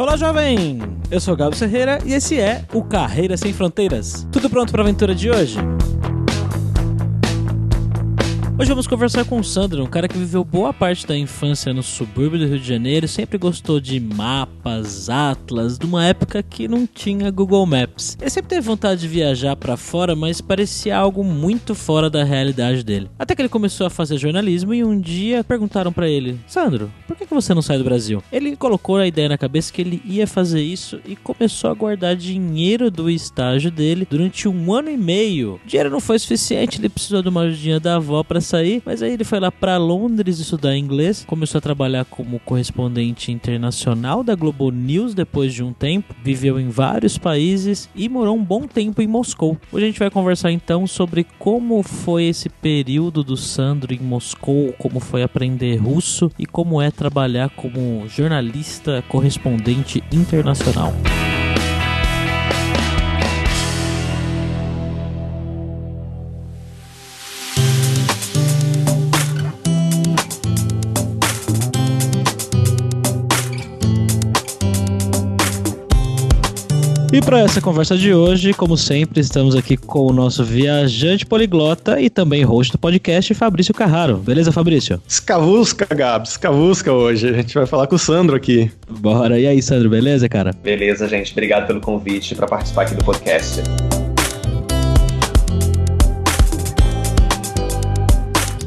Olá, jovem! Eu sou Gabo Ferreira e esse é o Carreira Sem Fronteiras. Tudo pronto para a aventura de hoje? Hoje vamos conversar com o Sandro, um cara que viveu boa parte da infância no subúrbio do Rio de Janeiro, sempre gostou de mapas, atlas, de uma época que não tinha Google Maps. Ele sempre teve vontade de viajar para fora, mas parecia algo muito fora da realidade dele. Até que ele começou a fazer jornalismo e um dia perguntaram para ele: "Sandro, por que você não sai do Brasil?" Ele colocou a ideia na cabeça que ele ia fazer isso e começou a guardar dinheiro do estágio dele durante um ano e meio. O dinheiro não foi suficiente, ele precisou de uma ajudinha da avó para sair, mas aí ele foi lá para Londres estudar inglês, começou a trabalhar como correspondente internacional da Globo News depois de um tempo, viveu em vários países e morou um bom tempo em Moscou. Hoje a gente vai conversar então sobre como foi esse período do Sandro em Moscou, como foi aprender russo e como é trabalhar como jornalista correspondente internacional. E para essa conversa de hoje, como sempre, estamos aqui com o nosso viajante poliglota e também host do podcast, Fabrício Carraro. Beleza, Fabrício? Escavusca, Gabs, escavusca hoje. A gente vai falar com o Sandro aqui. Bora. E aí, Sandro, beleza, cara? Beleza, gente. Obrigado pelo convite para participar aqui do podcast.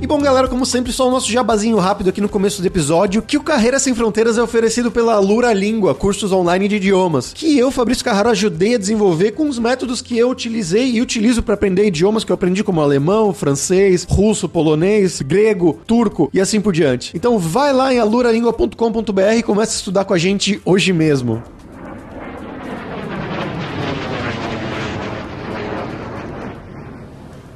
E bom, galera, como sempre, só o nosso jabazinho rápido aqui no começo do episódio, que o Carreira Sem Fronteiras é oferecido pela Lura Língua, cursos online de idiomas, que eu, Fabrício Carraro, ajudei a desenvolver com os métodos que eu utilizei e utilizo para aprender idiomas que eu aprendi como alemão, francês, russo, polonês, grego, turco e assim por diante. Então vai lá em aluralingua.com.br e começa a estudar com a gente hoje mesmo.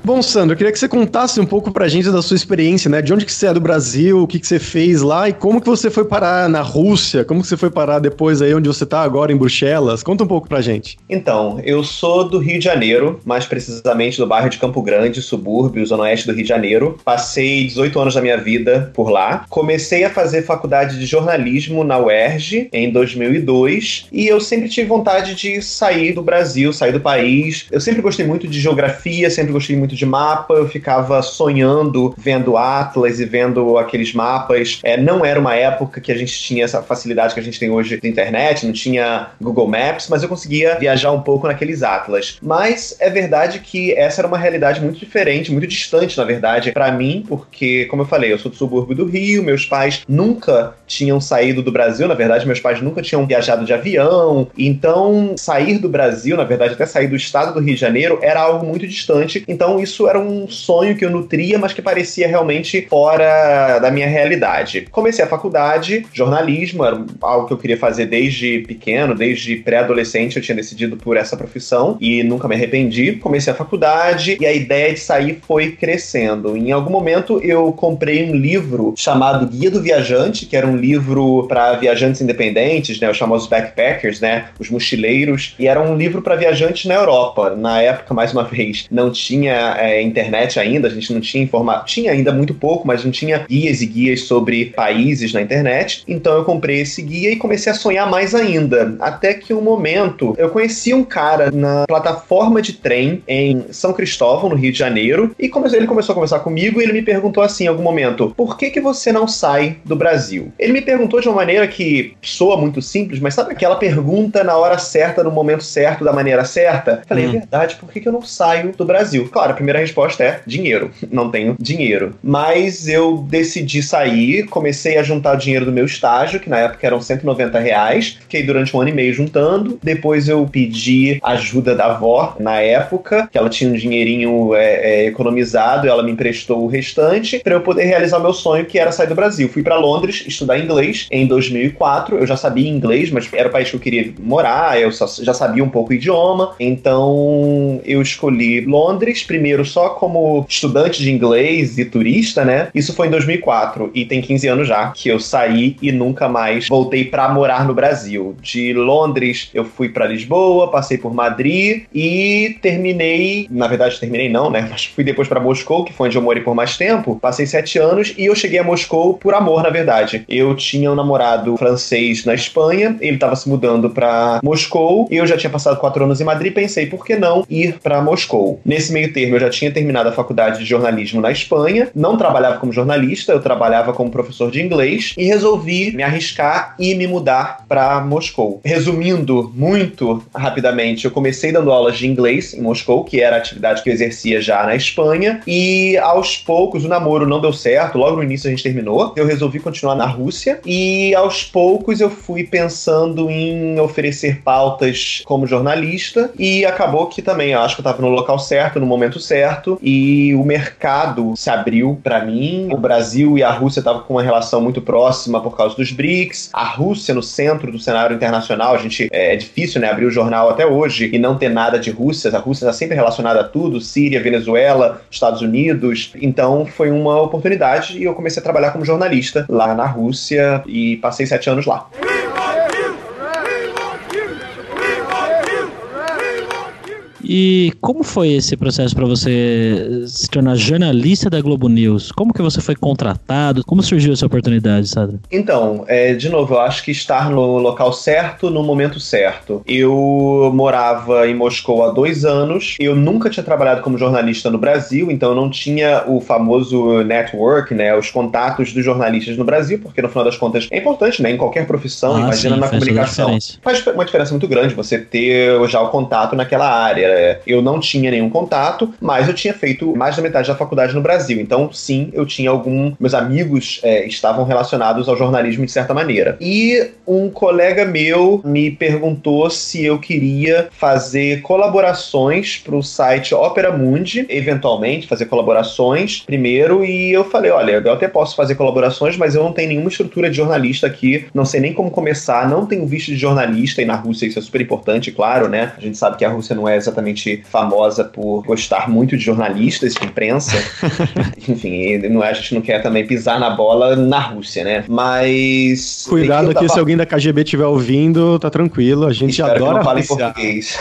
Bom, Sandro, eu queria que você contasse um pouco pra gente da sua experiência, né? De onde que você é do Brasil, o que que você fez lá e como que você foi parar na Rússia, como que você foi parar depois aí onde você tá agora, em Bruxelas. Conta um pouco pra gente. Então, eu sou do Rio de Janeiro, mais precisamente do bairro de Campo Grande, subúrbio, zona oeste do Rio de Janeiro. Passei 18 anos da minha vida por lá. Comecei a fazer faculdade de jornalismo na UERJ em 2002 e eu sempre tive vontade de sair do Brasil, sair do país. Eu sempre gostei muito de geografia, sempre gostei muito de mapa, eu ficava sonhando, vendo atlas e vendo aqueles mapas. É, não era uma época que a gente tinha essa facilidade que a gente tem hoje de internet, não tinha Google Maps, mas eu conseguia viajar um pouco naqueles atlas. Mas é verdade que essa era uma realidade muito diferente, muito distante, na verdade, para mim, porque, como eu falei, eu sou do subúrbio do Rio, meus pais nunca tinham saído do Brasil, na verdade, meus pais nunca tinham viajado de avião, então sair do Brasil, na verdade, até sair do estado do Rio de Janeiro, era algo muito distante, então isso era um sonho que eu nutria, mas que parecia realmente fora da minha realidade. Comecei a faculdade, jornalismo, era algo que eu queria fazer desde pequeno, desde pré-adolescente, eu tinha decidido por essa profissão e nunca me arrependi. Comecei a faculdade e a ideia de sair foi crescendo. Em algum momento eu comprei um livro chamado Guia do Viajante, que era um livro para viajantes independentes, né, os famosos backpackers, né, os mochileiros, e era um livro para viajantes na Europa. Na época, mais uma vez, não tinha é, internet ainda, a gente não tinha informação, tinha ainda muito pouco, mas não tinha guias e guias sobre países na internet. Então eu comprei esse guia e comecei a sonhar mais ainda. Até que um momento eu conheci um cara na plataforma de trem em São Cristóvão, no Rio de Janeiro, e comecei, ele começou a conversar comigo e ele me perguntou assim em algum momento: por que, que você não sai do Brasil? Ele me perguntou de uma maneira que soa muito simples, mas sabe aquela pergunta na hora certa, no momento certo, da maneira certa? Falei, hum. é verdade, por que, que eu não saio do Brasil? Claro, primeira resposta é dinheiro. Não tenho dinheiro. Mas eu decidi sair, comecei a juntar o dinheiro do meu estágio, que na época eram 190 reais. Fiquei durante um ano e meio juntando. Depois eu pedi ajuda da avó na época, que ela tinha um dinheirinho é, é, economizado, ela me emprestou o restante para eu poder realizar meu sonho, que era sair do Brasil. Fui para Londres estudar inglês em 2004. Eu já sabia inglês, mas era o país que eu queria morar, eu só, já sabia um pouco o idioma. Então eu escolhi Londres. Primeiro Janeiro só como estudante de inglês e turista, né? Isso foi em 2004 e tem 15 anos já que eu saí e nunca mais voltei para morar no Brasil. De Londres eu fui para Lisboa, passei por Madrid e terminei, na verdade terminei não, né? Mas fui depois para Moscou, que foi onde eu morei por mais tempo. Passei sete anos e eu cheguei a Moscou por amor, na verdade. Eu tinha um namorado francês na Espanha, ele estava se mudando para Moscou e eu já tinha passado quatro anos em Madrid. Pensei, por que não ir para Moscou? Nesse meio termo, eu já tinha terminado a faculdade de jornalismo na Espanha, não trabalhava como jornalista, eu trabalhava como professor de inglês e resolvi me arriscar e me mudar para Moscou. Resumindo muito rapidamente, eu comecei dando aulas de inglês em Moscou, que era a atividade que eu exercia já na Espanha, e aos poucos o namoro não deu certo, logo no início a gente terminou. Eu resolvi continuar na Rússia e aos poucos eu fui pensando em oferecer pautas como jornalista e acabou que também eu acho que eu estava no local certo, no momento certo e o mercado se abriu para mim. O Brasil e a Rússia estavam com uma relação muito próxima por causa dos BRICS. A Rússia no centro do cenário internacional, a gente é, é difícil, né, abrir o jornal até hoje e não ter nada de Rússia. A Rússia está sempre relacionada a tudo, Síria, Venezuela, Estados Unidos. Então foi uma oportunidade e eu comecei a trabalhar como jornalista lá na Rússia e passei sete anos lá. E como foi esse processo para você se tornar jornalista da Globo News? Como que você foi contratado? Como surgiu essa oportunidade, Sadra? Então, é, de novo, eu acho que estar no local certo, no momento certo. Eu morava em Moscou há dois anos. Eu nunca tinha trabalhado como jornalista no Brasil, então eu não tinha o famoso network, né, os contatos dos jornalistas no Brasil, porque no final das contas é importante, né, em qualquer profissão, ah, imagina sim, na comunicação. Faz uma diferença muito grande você ter já o contato naquela área é, eu não tinha nenhum contato, mas eu tinha feito mais da metade da faculdade no Brasil. Então, sim, eu tinha algum. Meus amigos é, estavam relacionados ao jornalismo de certa maneira. E um colega meu me perguntou se eu queria fazer colaborações para o site Opera Mundi, eventualmente fazer colaborações primeiro. E eu falei: olha, eu até posso fazer colaborações, mas eu não tenho nenhuma estrutura de jornalista aqui, não sei nem como começar, não tenho visto de jornalista, e na Rússia isso é super importante, claro, né? A gente sabe que a Rússia não é exatamente famosa por gostar muito de jornalistas, de imprensa. Enfim, não, a gente não quer também pisar na bola na Rússia, né? Mas. Cuidado aqui, tava... se alguém da KGB estiver ouvindo, tá tranquilo. A gente Espero adora. Que não fale português.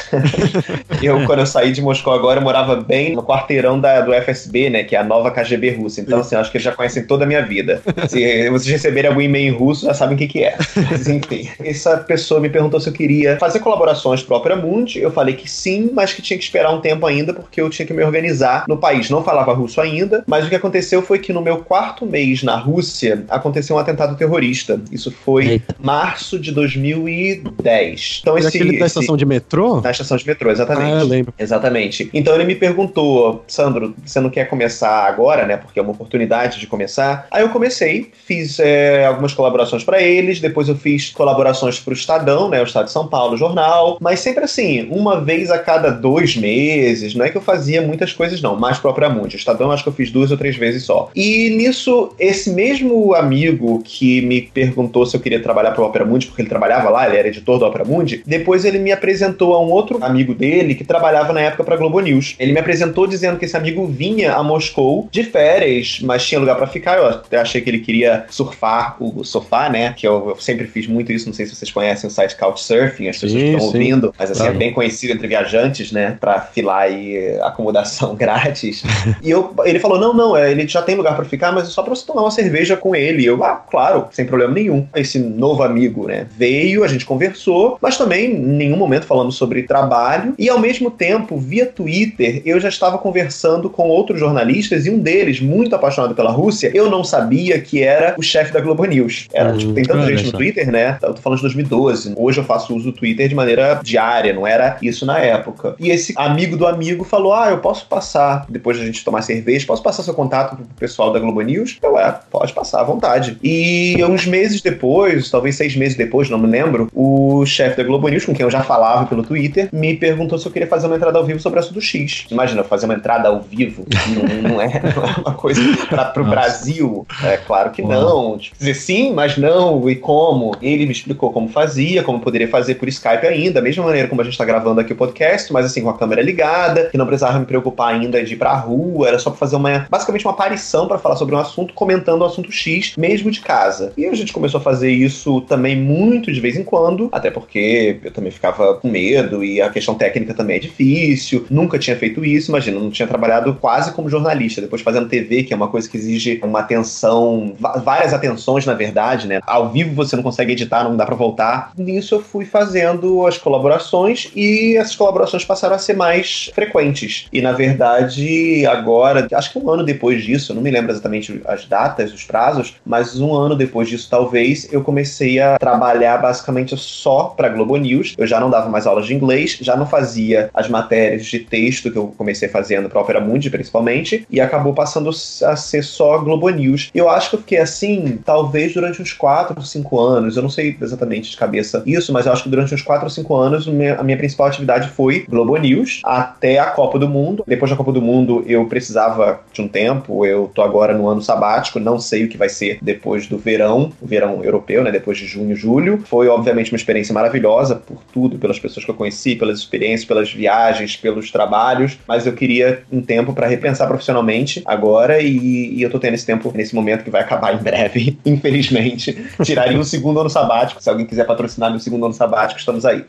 eu, quando eu saí de Moscou agora, eu morava bem no quarteirão da, do FSB, né? Que é a nova KGB russa. Então, assim, acho que eles já conhecem toda a minha vida. Se vocês receberem algum e-mail em russo, já sabem o que, que é. Mas, enfim, essa pessoa me perguntou se eu queria fazer colaborações pro Opera Mundi. Eu falei que sim, mas que tinha que esperar um tempo ainda, porque eu tinha que me organizar no país. Não falava russo ainda, mas o que aconteceu foi que no meu quarto mês na Rússia aconteceu um atentado terrorista. Isso foi Eita. março de 2010. Então, esse, aquele da estação de metrô? Na estação de metrô, exatamente. Ah, eu lembro. Exatamente. Então ele me perguntou, Sandro, você não quer começar agora, né? Porque é uma oportunidade de começar. Aí eu comecei, fiz é, algumas colaborações para eles, depois eu fiz colaborações para o Estadão, né? O Estado de São Paulo, jornal, mas sempre assim, uma vez a cada dois meses. Não é que eu fazia muitas coisas, não, mais propriamente. O Estadão acho que eu fiz duas ou três vezes só. E nisso, esse mesmo amigo que me perguntou se eu queria trabalhar para o Opera Mundi, porque ele trabalhava lá, ele era editor do Opera Mundi, depois ele me apresentou a um outro amigo dele que trabalhava na época para Globo News. Ele me apresentou dizendo que esse amigo vinha a Moscou de férias, mas tinha lugar para ficar. Eu até achei que ele queria surfar o sofá, né? Que eu, eu sempre fiz muito isso. Não sei se vocês conhecem o site Couchsurfing, as pessoas sim, estão sim. ouvindo, mas assim, claro. é bem conhecido entre viajantes, né? Pra filar e acomodação grátis. e eu, ele falou: não, não, é, ele já tem lugar para ficar, mas é só pra você tomar uma cerveja com ele. E eu, ah, claro, sem problema nenhum. Esse novo amigo, né, veio, a gente conversou, mas também em nenhum momento falamos sobre trabalho. E ao mesmo tempo, via Twitter, eu já estava conversando com outros jornalistas e um deles, muito apaixonado pela Rússia, eu não sabia que era o chefe da Globo News. Era, hum, tipo, tem tanta gente no Twitter, né? Eu tô falando de 2012. Hoje eu faço uso do Twitter de maneira diária, não era isso na época. E esse amigo do amigo falou: Ah, eu posso passar, depois da gente tomar cerveja, posso passar seu contato pro pessoal da Globo News? Eu, é, pode passar à vontade. E uns meses depois, talvez seis meses depois, não me lembro, o chefe da Globo News, com quem eu já falava pelo Twitter, me perguntou se eu queria fazer uma entrada ao vivo sobre assunto X. Imagina, fazer uma entrada ao vivo não, não, é, não é, uma coisa para pro Nossa. Brasil. É claro que não. Tipo, dizer sim, mas não, e como? Ele me explicou como fazia, como poderia fazer por Skype ainda, da mesma maneira como a gente está gravando aqui o podcast, mas assim, com a câmera ligada, que não precisava me preocupar ainda de ir pra rua, era só pra fazer uma, basicamente uma aparição para falar sobre um assunto, comentando o assunto X, mesmo de casa. E a gente começou a fazer isso também muito de vez em quando, até porque eu também ficava com medo e a questão técnica também é difícil, nunca tinha feito isso, imagina, não tinha trabalhado quase como jornalista, depois fazendo TV, que é uma coisa que exige uma atenção, várias atenções, na verdade, né? Ao vivo você não consegue editar, não dá para voltar. Nisso eu fui fazendo as colaborações e essas colaborações passaram a ser mais frequentes. E na verdade, agora, acho que um ano depois disso, eu não me lembro exatamente as datas, os prazos, mas um ano depois disso, talvez, eu comecei a trabalhar basicamente só para Globo News. Eu já não dava mais aulas de inglês, já não fazia as matérias de texto que eu comecei fazendo para Opera Mundi, principalmente, e acabou passando a ser só Globo News. Eu acho que eu fiquei assim, talvez durante uns 4 ou 5 anos, eu não sei exatamente de cabeça isso, mas eu acho que durante uns 4 ou 5 anos a minha principal atividade foi Globo News até a Copa do Mundo. Depois da Copa do Mundo eu precisava de um tempo, eu tô agora no ano sabático, não sei o que vai ser depois do verão, o verão europeu, né, depois de junho, julho. Foi obviamente uma experiência maravilhosa por tudo, pelas pessoas que eu conheci, pelas experiências, pelas viagens, pelos trabalhos, mas eu queria um tempo para repensar profissionalmente agora e, e, eu tô tendo esse tempo nesse momento que vai acabar em breve, infelizmente. Tiraria um segundo ano sabático, se alguém quiser patrocinar meu segundo ano sabático, estamos aí.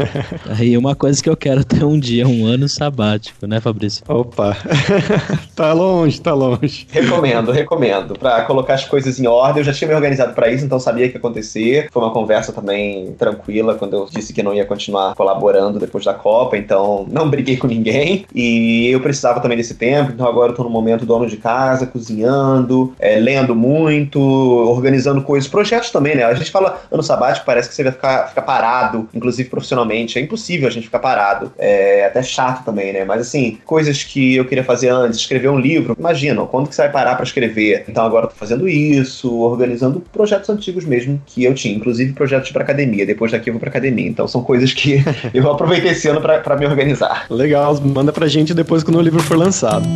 Aí uma coisa que eu quero um dia, um ano sabático, né, Fabrício? Opa, tá longe, tá longe. Recomendo, recomendo. Para colocar as coisas em ordem, eu já tinha me organizado para isso, então sabia que ia acontecer. Foi uma conversa também tranquila quando eu disse que não ia continuar colaborando depois da Copa, então não briguei com ninguém. E eu precisava também desse tempo, então agora eu tô no momento dono de casa, cozinhando, é, lendo muito, organizando coisas, projetos também, né? A gente fala ano sabático, parece que você vai ficar, ficar parado, inclusive profissionalmente. É impossível a gente ficar parado. É até chato também, né? Mas assim, coisas que eu queria fazer antes, escrever um livro, imagina, quando que você vai parar para escrever? Então agora eu tô fazendo isso, organizando projetos antigos mesmo que eu tinha, inclusive projetos para academia. Depois daqui eu vou para academia. Então são coisas que eu aproveitei esse ano para me organizar. Legal, manda pra gente depois quando o livro for lançado.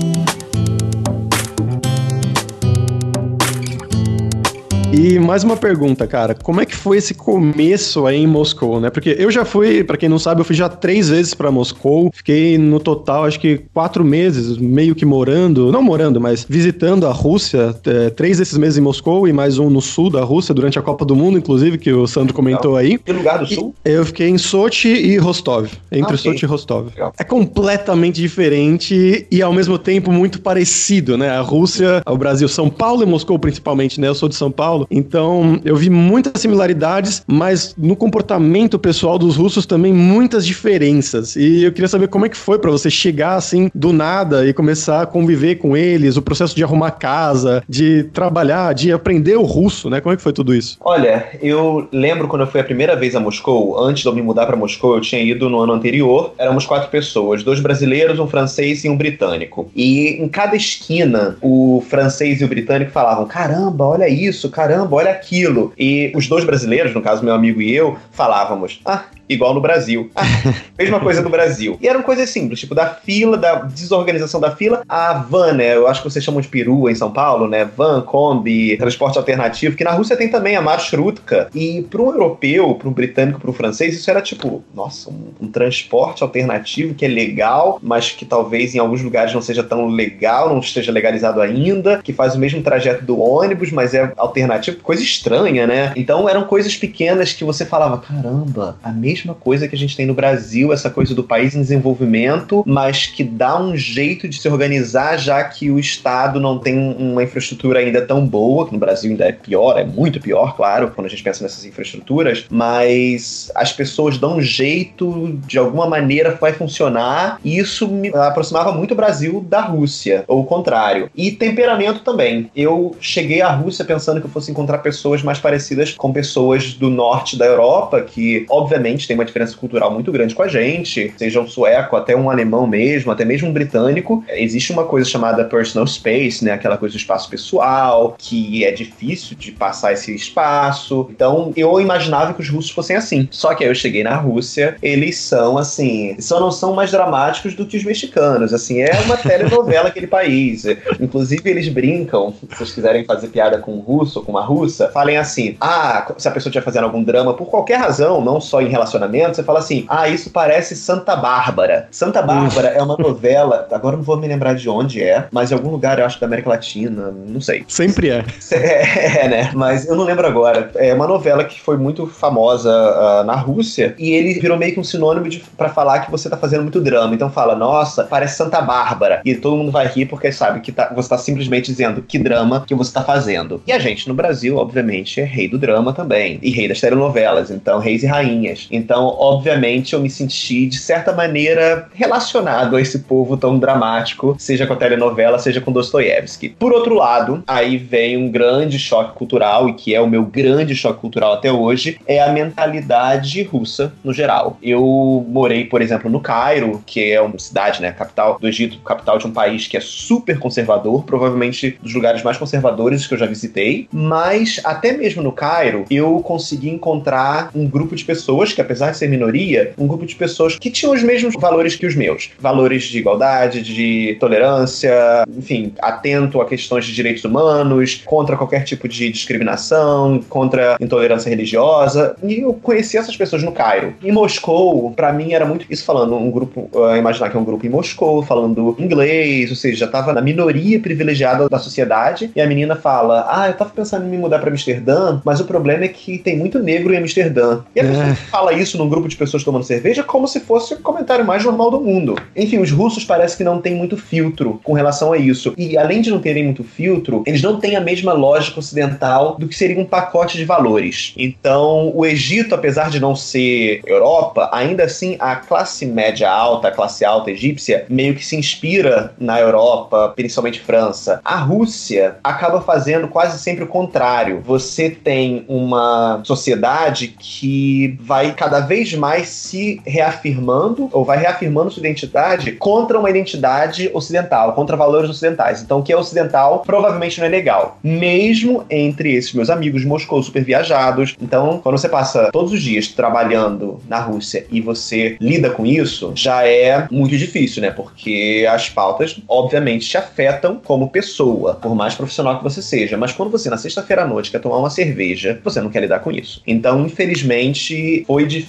E mais uma pergunta, cara. Como é que foi esse começo aí em Moscou, né? Porque eu já fui, para quem não sabe, eu fui já três vezes para Moscou. Fiquei no total, acho que quatro meses, meio que morando, não morando, mas visitando a Rússia. É, três desses meses em Moscou e mais um no sul da Rússia, durante a Copa do Mundo, inclusive, que o Sandro comentou aí. Que lugar do sul? E eu fiquei em Sochi e Rostov. Entre ah, okay. Sochi e Rostov. Legal. É completamente diferente e ao mesmo tempo muito parecido, né? A Rússia, o Brasil, São Paulo e Moscou principalmente, né? Eu sou de São Paulo. Paulo. Então, eu vi muitas similaridades, mas no comportamento pessoal dos russos também muitas diferenças. E eu queria saber como é que foi para você chegar assim do nada e começar a conviver com eles, o processo de arrumar casa, de trabalhar, de aprender o russo, né? Como é que foi tudo isso? Olha, eu lembro quando eu fui a primeira vez a Moscou, antes de eu me mudar para Moscou, eu tinha ido no ano anterior. Éramos quatro pessoas, dois brasileiros, um francês e um britânico. E em cada esquina, o francês e o britânico falavam: "Caramba, olha isso, caramba, caramba, olha aquilo. E os dois brasileiros, no caso meu amigo e eu, falávamos: ah, igual no Brasil. Ah, mesma coisa no Brasil. E eram coisas simples, tipo da fila, da desorganização da fila, a van, né? Eu acho que vocês chamam de perua em São Paulo, né? Van, Kombi, transporte alternativo, que na Rússia tem também a marshrutka. E para um europeu, para um britânico, para um francês, isso era tipo, nossa, um, um, transporte alternativo que é legal, mas que talvez em alguns lugares não seja tão legal, não esteja legalizado ainda, que faz o mesmo trajeto do ônibus, mas é alternativo, coisa estranha, né? Então eram coisas pequenas que você falava, caramba, a mesma mesma coisa que a gente tem no Brasil, essa coisa do país em desenvolvimento, mas que dá um jeito de se organizar, já que o Estado não tem uma infraestrutura ainda tão boa, que no Brasil ainda é pior, é muito pior, claro, quando a gente pensa nessas infraestruturas, mas as pessoas dão um jeito, de alguma maneira vai funcionar, e isso me aproximava muito o Brasil da Rússia, ou o contrário. E temperamento também. Eu cheguei à Rússia pensando que eu fosse encontrar pessoas mais parecidas com pessoas do norte da Europa, que obviamente tem uma diferença cultural muito grande com a gente, seja um sueco, até um alemão mesmo, até mesmo um britânico. Existe uma coisa chamada personal space, né? Aquela coisa do espaço pessoal, que é difícil de passar esse espaço. Então, eu imaginava que os russos fossem assim. Só que aí eu cheguei na Rússia, eles são assim, só não são mais dramáticos do que os mexicanos. Assim, é uma telenovela aquele país. Inclusive, eles brincam, se vocês quiserem fazer piada com um russo ou com uma russa, falem assim: ah, se a pessoa estiver fazendo algum drama por qualquer razão, não só em relação relacionamento, você fala assim: ah, isso parece Santa Bárbara. Santa Bárbara é uma novela, agora não vou me lembrar de onde é, mas em algum lugar, eu acho, da América Latina, não sei. Sempre é. É, né? Mas eu não lembro agora. É uma novela que foi muito famosa uh, na Rússia e ele virou meio que um sinônimo para falar que você tá fazendo muito drama. Então fala, nossa, parece Santa Bárbara. E todo mundo vai rir porque sabe que tá, você tá simplesmente dizendo que drama que você tá fazendo. E a gente no Brasil, obviamente, é rei do drama também. E rei das telenovelas. Então, reis e rainhas. Então, obviamente, eu me senti, de certa maneira, relacionado a esse povo tão dramático, seja com a telenovela, seja com Dostoiévski. Por outro lado, aí vem um grande choque cultural, e que é o meu grande choque cultural até hoje, é a mentalidade russa no geral. Eu morei, por exemplo, no Cairo, que é uma cidade, né, capital do Egito, capital de um país que é super conservador, provavelmente dos lugares mais conservadores que eu já visitei, mas até mesmo no Cairo, eu consegui encontrar um grupo de pessoas que, apesar de ser minoria, um grupo de pessoas que tinham os mesmos valores que os meus. Valores de igualdade, de tolerância, enfim, atento a questões de direitos humanos, contra qualquer tipo de discriminação, contra intolerância religiosa. E eu conheci essas pessoas no Cairo. Em Moscou, para mim era muito isso falando um grupo, uh, imaginar que é um grupo em Moscou, falando inglês, ou seja, já tava na minoria privilegiada da sociedade, e a menina fala: "Ah, eu tava pensando em me mudar para Amsterdã, mas o problema é que tem muito negro em Amsterdã". E a pessoa é. fala isso num grupo de pessoas tomando cerveja como se fosse o comentário mais normal do mundo. Enfim, os russos parece que não têm muito filtro com relação a isso. E além de não terem muito filtro, eles não têm a mesma lógica ocidental do que seria um pacote de valores. Então, o Egito, apesar de não ser Europa, ainda assim a classe média alta, a classe alta egípcia, meio que se inspira na Europa, principalmente França. A Rússia acaba fazendo quase sempre o contrário. Você tem uma sociedade que vai cada vez mais se reafirmando, ou vai reafirmando sua identidade contra uma identidade ocidental, contra valores ocidentais. Então, o que é ocidental provavelmente não é legal. Mesmo entre esses meus amigos de Moscou super viajados. Então, quando você passa todos os dias trabalhando na Rússia e você lida com isso, já é muito difícil, né? Porque as pautas, obviamente, te afetam como pessoa, por mais profissional que você seja. Mas quando você, na sexta-feira à noite, quer tomar uma cerveja, você não quer lidar com isso. Então, infelizmente, foi difícil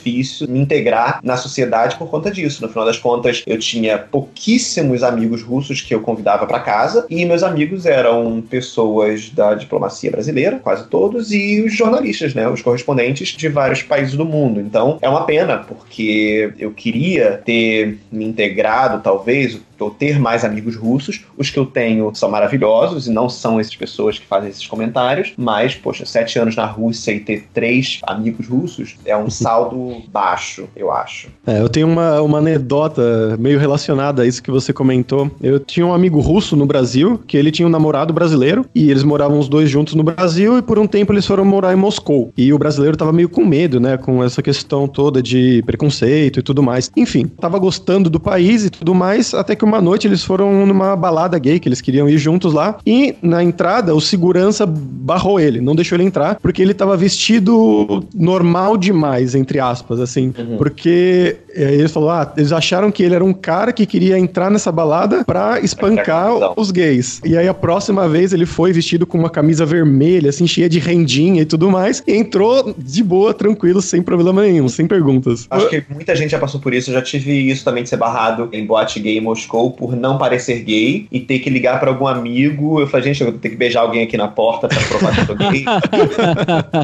me integrar na sociedade por conta disso. No final das contas, eu tinha pouquíssimos amigos russos que eu convidava para casa e meus amigos eram pessoas da diplomacia brasileira, quase todos, e os jornalistas, né, os correspondentes de vários países do mundo. Então é uma pena porque eu queria ter me integrado, talvez, ou ter mais amigos russos. Os que eu tenho são maravilhosos e não são essas pessoas que fazem esses comentários, mas, poxa, sete anos na Rússia e ter três amigos russos é um saldo baixo, eu acho. É, eu tenho uma, uma anedota meio relacionada a isso que você comentou. Eu tinha um amigo russo no Brasil, que ele tinha um namorado brasileiro, e eles moravam os dois juntos no Brasil, e por um tempo eles foram morar em Moscou. E o brasileiro tava meio com medo, né, com essa questão toda de preconceito e tudo mais. Enfim, tava gostando do país e tudo mais, até que uma noite eles foram numa balada gay, que eles queriam ir juntos lá, e na entrada o segurança barrou ele, não deixou ele entrar, porque ele tava vestido normal demais, entre aspas, assim, uhum. porque é, eles falaram, ah, eles acharam que ele era um cara que queria entrar nessa balada pra espancar os gays. E aí a próxima vez ele foi vestido com uma camisa vermelha, assim, cheia de rendinha e tudo mais, e entrou de boa, tranquilo, sem problema nenhum, sem perguntas. Acho que muita gente já passou por isso, eu já tive isso também de ser barrado em boate gay em Moscou por não parecer gay e ter que ligar para algum amigo. Eu falei, gente, eu vou ter que beijar alguém aqui na porta pra provar que eu tô gay.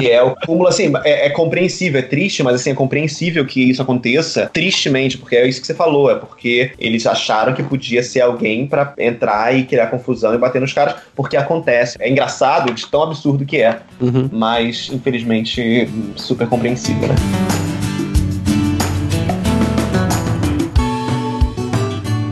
e é o cúmulo, assim, é, é compreensível, é triste, mas assim, é compreensível que isso aconteça tristemente, porque é isso que você falou, é porque eles acharam que podia ser alguém para entrar e criar confusão e bater nos caras, porque acontece. É engraçado de tão absurdo que é, uhum. mas infelizmente super compreensível, né?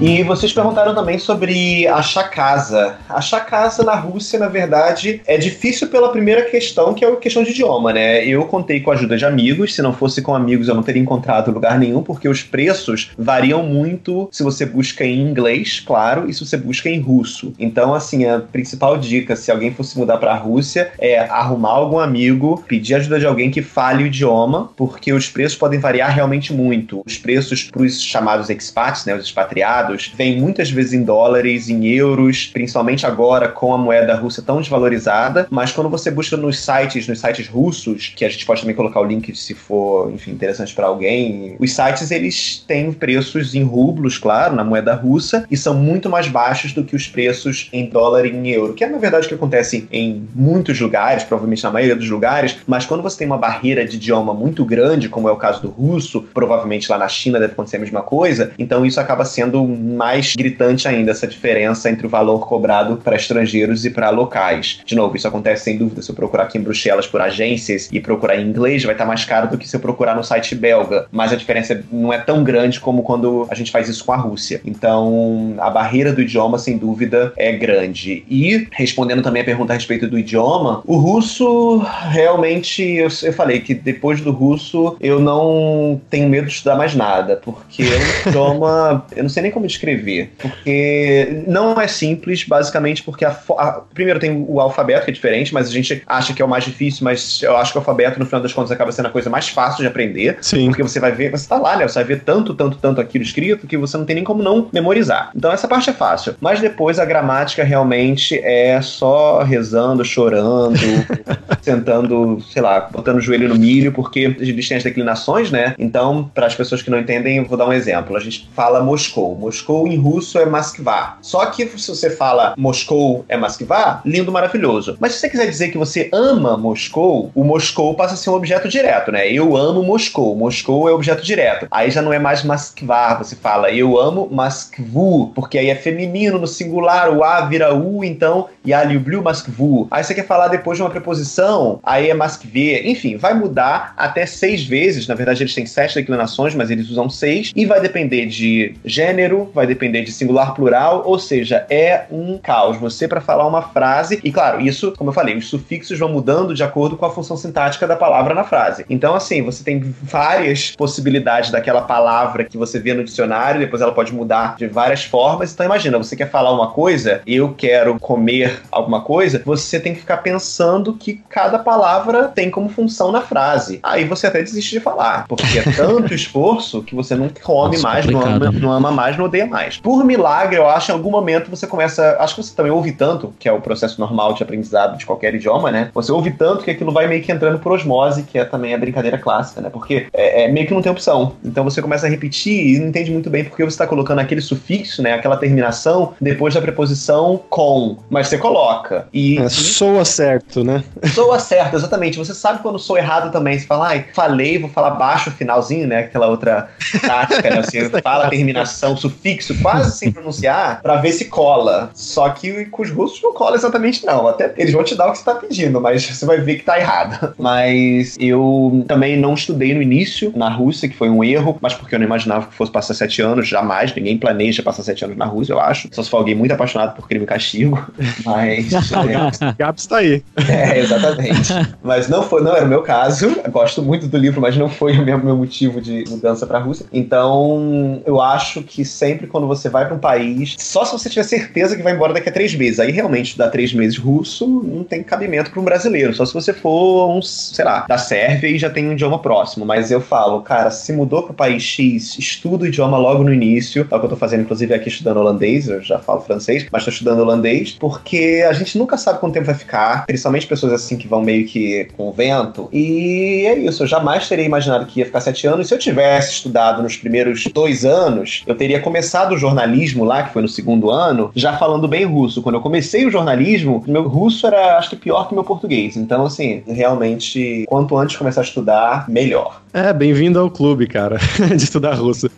E vocês perguntaram também sobre achar casa. Achar casa na Rússia, na verdade, é difícil pela primeira questão, que é a questão de idioma, né? Eu contei com a ajuda de amigos, se não fosse com amigos eu não teria encontrado lugar nenhum, porque os preços variam muito se você busca em inglês, claro, e se você busca em russo. Então, assim, a principal dica, se alguém fosse mudar para a Rússia, é arrumar algum amigo, pedir ajuda de alguém que fale o idioma, porque os preços podem variar realmente muito. Os preços para os chamados expats, né, os expatriados, cobrados vêm muitas vezes em dólares, em euros, principalmente agora com a moeda russa tão desvalorizada, mas quando você busca nos sites, nos sites russos, que a gente pode também colocar o link se for, enfim, interessante para alguém, os sites eles têm preços em rublos, claro, na moeda russa, e são muito mais baixos do que os preços em dólar e em euro, que é na verdade o que acontece em muitos lugares, provavelmente na maioria dos lugares, mas quando você tem uma barreira de idioma muito grande, como é o caso do russo, provavelmente lá na China deve acontecer a mesma coisa, então isso acaba sendo mais gritante ainda, essa diferença entre o valor cobrado para estrangeiros e para locais. De novo, isso acontece sem dúvida se eu procurar aqui em Bruxelas por agências e procurar em inglês, vai estar mais caro do que se eu procurar no site belga, mas a diferença não é tão grande como quando a gente faz isso com a Rússia. Então, a barreira do idioma, sem dúvida, é grande. E, respondendo também a pergunta a respeito do idioma, o russo, realmente, eu, eu falei que depois do russo, eu não tenho medo de estudar mais nada, porque é um idioma, eu não sei nem como descrever, porque não é simples, basicamente porque a, a, primeiro tem o alfabeto, que é diferente, mas a gente acha que é o mais difícil, mas eu acho que o alfabeto, no final das contas, acaba sendo a coisa mais fácil de aprender. Sim. Porque você vai ver, você tá lá, né? Você vai ver tanto, tanto, tanto aquilo escrito que você não tem nem como não memorizar. Então essa parte é fácil. Mas depois a gramática realmente é só rezando, chorando, sentando, sei lá, botando o joelho no milho, porque eles têm as declinações, né? Então, para as pessoas que não entendem, eu vou dar um exemplo. A gente fala Moscou. Moscou Moscou em russo é Moskva. Só que se você fala Moscou é Moskva, lindo, maravilhoso. Mas se você quiser dizer que você ama Moscou, o Moscou passa a ser um objeto direto, né? Eu amo Moscou. Moscou é objeto direto. Aí já não é mais Moskva, você fala eu amo Moskvu, porque aí é feminino no singular, o A vira U, então, e a Moskvu. Aí você quer falar depois de uma preposição, aí é Moskvê. Enfim, vai mudar até seis vezes. Na verdade, eles têm sete declinações, mas eles usam seis. E vai depender de gênero, vai depender de singular plural, ou seja, é um caos. Você, para falar uma frase, e claro, isso, como eu falei, os sufixos vão mudando de acordo com a função sintática da palavra na frase. Então, assim, você tem várias possibilidades daquela palavra que você vê no dicionário, depois ela pode mudar de várias formas. Então, imagina, você quer falar uma coisa, eu quero comer alguma coisa, você tem que ficar pensando que cada palavra tem como função na frase. Aí você até desiste de falar, porque é tanto esforço que você não come Nossa, mais, não ama, não ama mais, não odeia mais. Por milagre, eu acho, em algum momento você começa. Acho que você também ouve tanto, que é o processo normal de aprendizado de qualquer idioma, né? Você ouve tanto que aquilo vai meio que entrando por osmose, que é também a brincadeira clássica, né? Porque é, é meio que não tem opção. Então você começa a repetir e não entende muito bem porque você está colocando aquele sufixo, né? Aquela terminação depois da preposição com. Mas você coloca. E É, soa certo, né? soa certo, exatamente. Você sabe quando soa errado também. Você fala, ai, falei, vou falar baixo o finalzinho, né? Aquela outra tática, né? Você fala terminação, sufixo, quase sem pronunciar, pra ver se cola. Só que com os russos não cola exatamente, não. Até eles vão te dar o que você tá pedindo, mas você vai ver que tá errado. Mas eu também não estudei no início na Rússia, que foi um erro, mas porque eu não imaginava que fosse passar sete anos, jamais. Ninguém planeja passar sete anos na Rússia, eu acho. Só se for alguém muito apaixonado por crime e castigo. Mas. é, Gaps tá aí. é, exatamente. Mas não foi, não era o meu caso. Eu gosto muito do livro, mas não foi o meu, meu motivo de mudança pra Rússia. Então, eu acho que sempre quando você vai pra um país, só se você tiver certeza que vai embora daqui a três meses. Aí realmente estudar três meses russo não tem cabimento pra um brasileiro. Só se você for um, sei lá, da Sérvia e já tem um idioma próximo. Mas eu falo, cara, se mudou pro país X, estuda o idioma logo no início. É o que eu tô fazendo, inclusive, aqui estudando holandês. Eu já falo francês, mas tô estudando holandês, porque a gente nunca sabe quanto tempo vai ficar, principalmente pessoas assim que vão meio que com o vento. E é isso, eu jamais teria imaginado que ia ficar sete anos. Se eu tivesse estudado nos primeiros dois anos, eu teria começado começado o jornalismo lá, que foi no segundo ano, já falando bem russo. Quando eu comecei o jornalismo, meu russo era, acho que, pior que meu português. Então, assim, realmente, quanto antes começar a estudar, melhor. É, bem-vindo ao clube, cara, de estudar russo.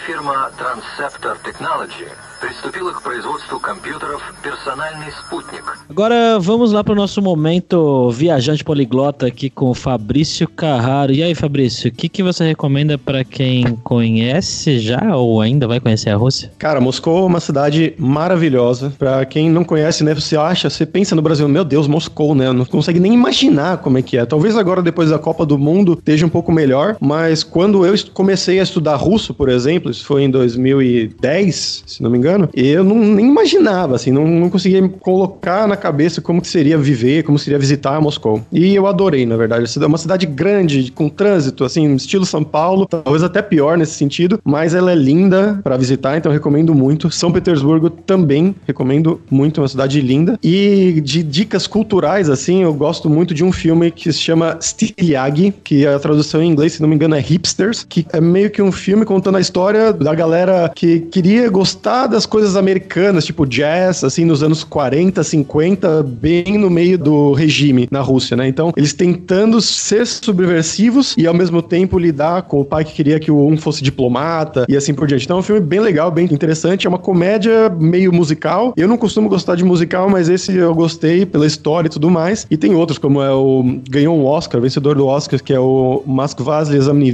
Firma Transceptor Technology приступила к производству компьютеров «Персональный спутник». Agora vamos lá para o nosso momento viajante poliglota aqui com o Fabrício Carraro. E aí, Fabrício, o que, que você recomenda para quem conhece já ou ainda vai conhecer a Rússia? Cara, Moscou é uma cidade maravilhosa. Pra quem não conhece, né, você acha, você pensa no Brasil, meu Deus, Moscou, né? Não consegue nem imaginar como é que é. Talvez agora, depois da Copa do Mundo, esteja um pouco melhor, mas quando eu est- comecei a estudar russo, por exemplo, isso foi em 2010, se não me engano, eu não, nem imaginava, assim, não, não conseguia colocar na cabeça como que seria viver, como seria visitar Moscou. E eu adorei, na verdade. É uma cidade grande, com trânsito, assim, estilo São Paulo, talvez até pior nesse sentido, mas ela é linda. para visitar, então recomendo muito. São Petersburgo também recomendo muito, uma cidade linda. E de dicas culturais, assim, eu gosto muito de um filme que se chama Styliag, que a tradução em inglês, se não me engano, é Hipsters, que é meio que um filme contando a história da galera que queria gostar das coisas americanas, tipo jazz, assim, nos anos 40, 50, bem no meio do regime na Rússia, né? Então, eles tentando ser subversivos e ao mesmo tempo lidar com o pai que queria que o um fosse diplomata e assim por diante. Então, é um filme bem legal, bem interessante. É uma comédia meio musical. Eu não costumo gostar de musical, mas esse eu gostei pela história e tudo mais. E tem outros, como é o. Ganhou um Oscar, vencedor do Oscar, que é o Moskva Slezamni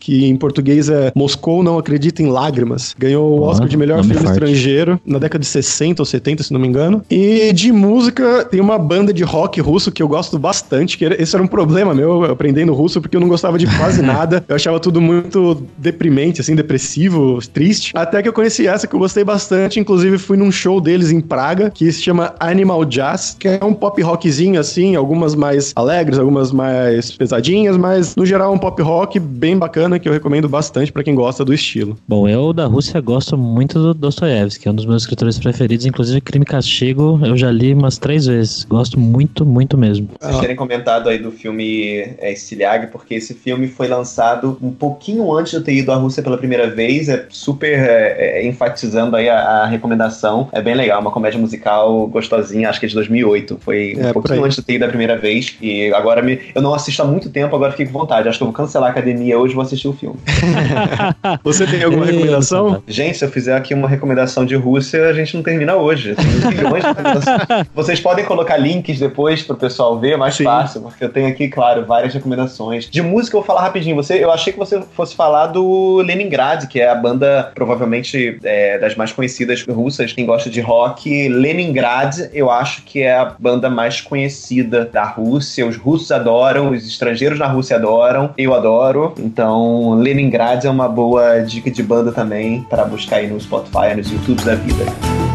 que em português é Moscou Não Acredita em Lágrimas. Ganhou o Oscar de melhor filme. Estrangeiro na década de 60 ou 70, se não me engano. E de música, tem uma banda de rock russo que eu gosto bastante, que esse era um problema meu aprendendo russo, porque eu não gostava de quase nada. Eu achava tudo muito deprimente, assim, depressivo, triste. Até que eu conheci essa que eu gostei bastante, inclusive fui num show deles em Praga, que se chama Animal Jazz, que é um pop rockzinho, assim, algumas mais alegres, algumas mais pesadinhas, mas no geral um pop rock bem bacana que eu recomendo bastante para quem gosta do estilo. Bom, eu da Rússia gosto muito do Dostoiévski, é um dos meus escritores preferidos, inclusive Crime e Castigo, eu já li umas três vezes. Gosto muito, muito mesmo. Vocês terem comentado aí do filme é, Stiliag, porque esse filme foi lançado um pouquinho antes de eu ter ido à Rússia pela primeira vez, é super é, é, enfatizando aí a, a, recomendação. É bem legal, uma comédia musical gostosinha, acho que é de 2008. Foi um é, pouquinho antes de eu ter ido a primeira vez, e agora me, eu não assisto há muito tempo, agora fiquei com vontade. Acho que eu vou cancelar a academia hoje e vou assistir o filme. Você tem alguma recomendação? Gente, se eu fizer aqui uma recomendação de Rússia, a gente não termina hoje. Vocês podem colocar links depois pro pessoal ver, é mais Sim. fácil, porque eu tenho aqui, claro, várias recomendações. De música eu vou falar rapidinho. Você, eu achei que você fosse falar do Leningrad, que é a banda provavelmente é, das mais conhecidas russas. Quem gosta de rock, Leningrad, eu acho que é a banda mais conhecida da Rússia. Os russos adoram, os estrangeiros na Rússia adoram, eu adoro. Então, Leningrad é uma boa dica de banda também para buscar aí no Spotify, nos YouTubes da vida.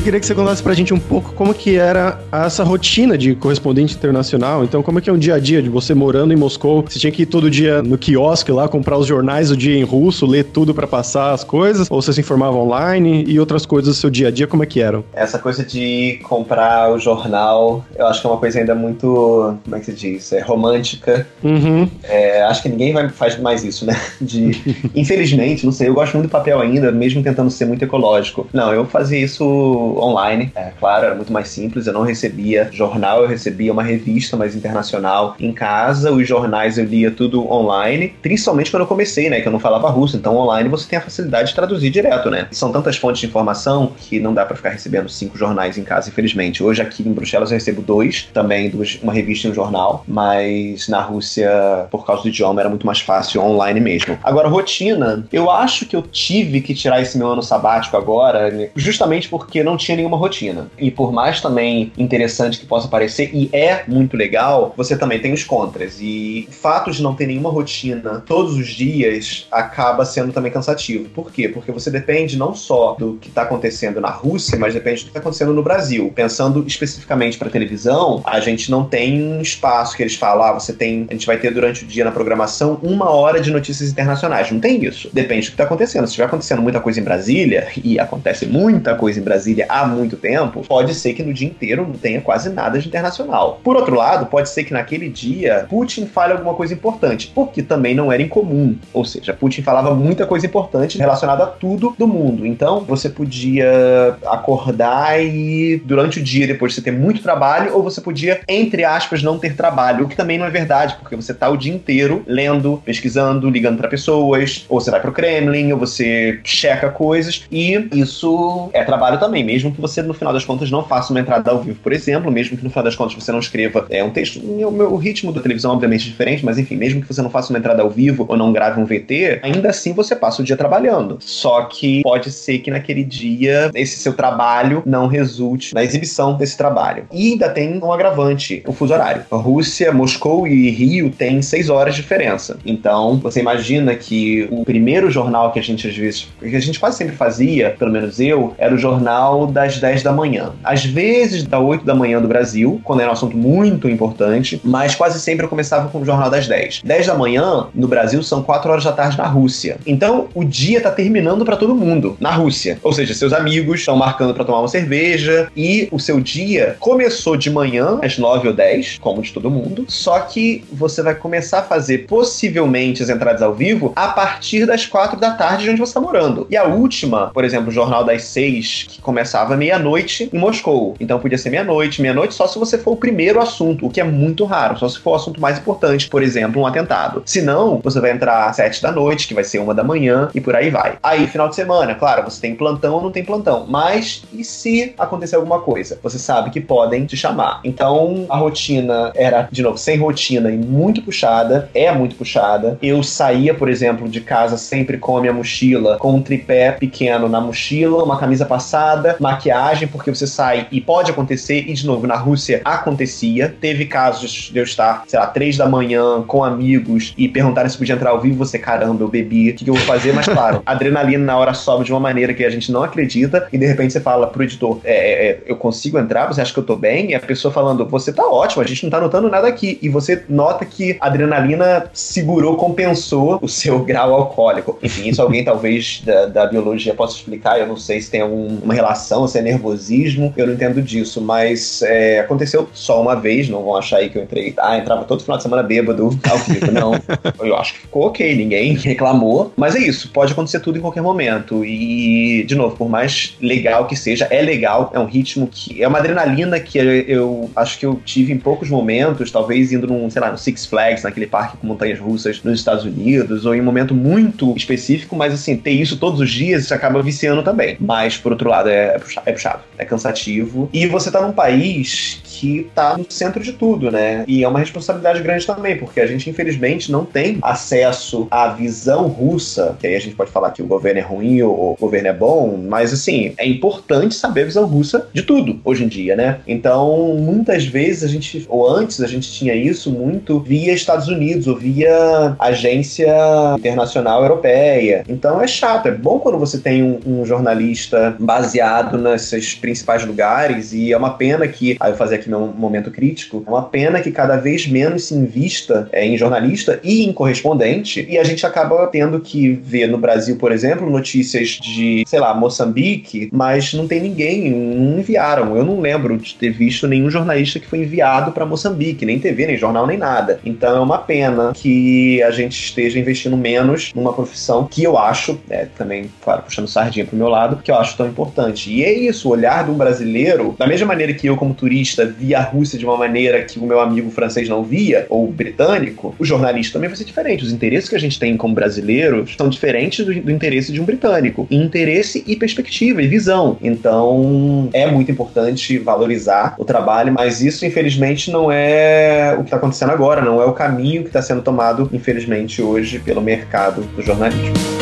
Eu queria que você contasse pra gente um pouco como que era essa rotina de correspondente internacional. Então, como é que é um dia a dia de você morando em Moscou? Você tinha que ir todo dia no quiosque lá, comprar os jornais do dia em russo, ler tudo para passar as coisas? Ou você se informava online e outras coisas do seu dia a dia, como é que eram? Essa coisa de comprar o jornal, eu acho que é uma coisa ainda muito, como é que se diz? É romântica. Uhum. É, acho que ninguém vai, faz mais isso, né? De, infelizmente, não sei, eu gosto muito do papel ainda, mesmo tentando ser muito ecológico. Não, eu fazia isso online, é claro, era muito mais simples. Eu não recebia jornal, eu recebia uma revista mais internacional em casa. Os jornais eu lia tudo online, principalmente quando eu comecei, né? Que eu não falava russo. Então, online você tem a facilidade de traduzir direto, né? São tantas fontes de informação que não dá para ficar recebendo cinco jornais em casa, infelizmente. Hoje aqui em Bruxelas eu recebo dois, também uma revista e um jornal, mas na Rússia, por causa do idioma, era muito mais fácil online mesmo. Agora, rotina, eu acho que eu tive que tirar esse meu ano sabático agora, justamente porque não tinha nenhuma rotina. E por mais também interessante que possa parecer, e é muito legal, você também tem os contras. E fato de não ter nenhuma rotina todos os dias acaba sendo também cansativo. Por quê? Porque você depende não só do que está acontecendo na Rússia, mas depende do que está acontecendo no Brasil. Pensando especificamente para televisão, a gente não tem um espaço que eles falam, ah, você tem, a gente vai ter durante o dia na programação uma hora de notícias internacionais. Não tem isso. Depende do que está acontecendo. Se estiver acontecendo muita coisa em Brasília, e acontece muita coisa em Brasília, há muito tempo, pode ser que no dia inteiro não tenha quase nada de internacional. Por outro lado, pode ser que naquele dia Putin fale alguma coisa importante, porque também não era incomum. Ou seja, Putin falava muita coisa importante relacionada a tudo do mundo. Então, você podia acordar e durante o dia depois você ter muito trabalho, ou você podia, entre aspas, não ter trabalho, o que também não é verdade, porque você tá o dia inteiro lendo, pesquisando, ligando para pessoas, ou você vai pro Kremlin, ou você checa coisas, e isso é trabalho também mesmo que você no final das contas não faça uma entrada ao vivo, por exemplo, mesmo que no final das contas você não escreva é, um texto, o ritmo da televisão obviamente é diferente, mas enfim, mesmo que você não faça uma entrada ao vivo ou não grave um VT, ainda assim você passa o dia trabalhando. Só que pode ser que naquele dia esse seu trabalho não resulte na exibição desse trabalho. E ainda tem um agravante, o fuso horário. A Rússia, Moscou e Rio têm seis horas de diferença. Então, você imagina que o primeiro jornal que a gente às vezes, que a gente quase sempre fazia, pelo menos eu, era o jornal das 10 da manhã. Às vezes da 8 da manhã do Brasil, quando era um assunto muito importante, mas quase sempre eu começava com o jornal das 10. 10 da manhã no Brasil são 4 horas da tarde na Rússia. Então, o dia tá terminando para todo mundo na Rússia. Ou seja, seus amigos estão marcando para tomar uma cerveja e o seu dia começou de manhã às 9 ou 10, como de todo mundo, só que você vai começar a fazer possivelmente as entradas ao vivo a partir das 4 da tarde de onde você está morando. E a última, por exemplo, o Jornal das 6, que começava meia-noite em Moscou. Então podia ser meia-noite, meia-noite só se você for o primeiro assunto, o que é muito raro, só se for o assunto mais importante, por exemplo, um atentado. Se não, você vai entrar às 7 da noite, que vai ser uma da manhã, e por aí vai. Aí, final de semana, claro, você tem plantão ou não tem plantão. Mas e se acontecer alguma coisa? Você sabe que podem te chamar. Então, a rotina era, de novo, sem rotina e muito puxada. É muito puxada. Eu saía, por exemplo, de casa sempre com a minha mochila, com um tripé pequeno na mochila, uma camisa passada, maquiagem, porque você sai e pode acontecer, e de novo, na Rússia acontecia. Teve casos de eu estar, sei lá, três da manhã com amigos e perguntarem se podia entrar ao vivo, você, caramba, eu bebi, o que, que eu vou fazer? Mas claro, a adrenalina na hora sobe de uma maneira que a gente não acredita, e de repente você fala pro editor, é, é, é, eu consigo entrar, você acha que eu tô bem? E a pessoa falando, você tá ótimo, a gente não tá notando nada aqui. E você nota que a adrenalina segurou, compensou o seu grau alcoólico. Enfim, isso alguém talvez da, da biologia possa explicar, eu não sei se tem alguma relação, se é nervosismo, eu não entendo disso, mas é, aconteceu só uma vez, não vão achar aí que eu entrei, ah, entrava todo final de semana bêbado ao vivo, não. eu acho que ficou ok, ninguém reclamou, mas é isso, pode acontecer tudo em qualquer momento. E, de novo, por mais legal que seja, é legal, é um ritmo que é uma adrenalina que eu acho que eu tive em poucos momentos, talvez indo num, sei lá, no Six Flags, naquele parque com montanhas russas nos Estados Unidos, ou em um momento muito específico, mas assim, ter isso todos os dias isso acaba viciando também. Mas, por outro lado, é, é puxado, é cansativo. E você tá num país que tá no centro de tudo, né? E é uma responsabilidade grande também, porque a gente, infelizmente, não tem acesso à visão russa, que aí a gente pode falar que o governo é ruim ou o governo é bom, mas assim, é importante saber a visão russa de tudo hoje em dia, né? Então, muitas vezes a gente, ou antes a gente tinha isso muito via Estados Unidos ou via agência internacional europeia. Então é chato, é bom quando você tem um, um jornalista baseado nesses principais lugares e é uma pena que, aí eu fazer aqui meu momento crítico, é uma pena que cada vez menos se invista é, em jornalista e em correspondente e a gente acaba tendo que ver no Brasil, por exemplo, notícias de, sei lá, Moçambique, mas não tem ninguém, não enviaram. Eu não lembro de ter visto nenhum jornalista que foi enviado para Moçambique, nem TV, nem jornal, nem nada. Então é uma pena que a gente esteja investindo menos numa profissão que eu acho, é, também, claro, puxando sardinha pro meu lado, que eu acho tão importante. E é isso, o olhar um brasileiro, da mesma maneira que eu, como turista, via a Rússia de uma maneira que o meu amigo francês não via, ou britânico, o jornalista também vai ser diferente. Os interesses que a gente tem como brasileiro são diferentes do, do interesse de um britânico. Interesse e perspectiva e visão. Então, é muito importante valorizar o trabalho, mas isso, infelizmente, não é o que está acontecendo agora, não é o caminho que está sendo tomado, infelizmente, hoje pelo mercado do jornalismo.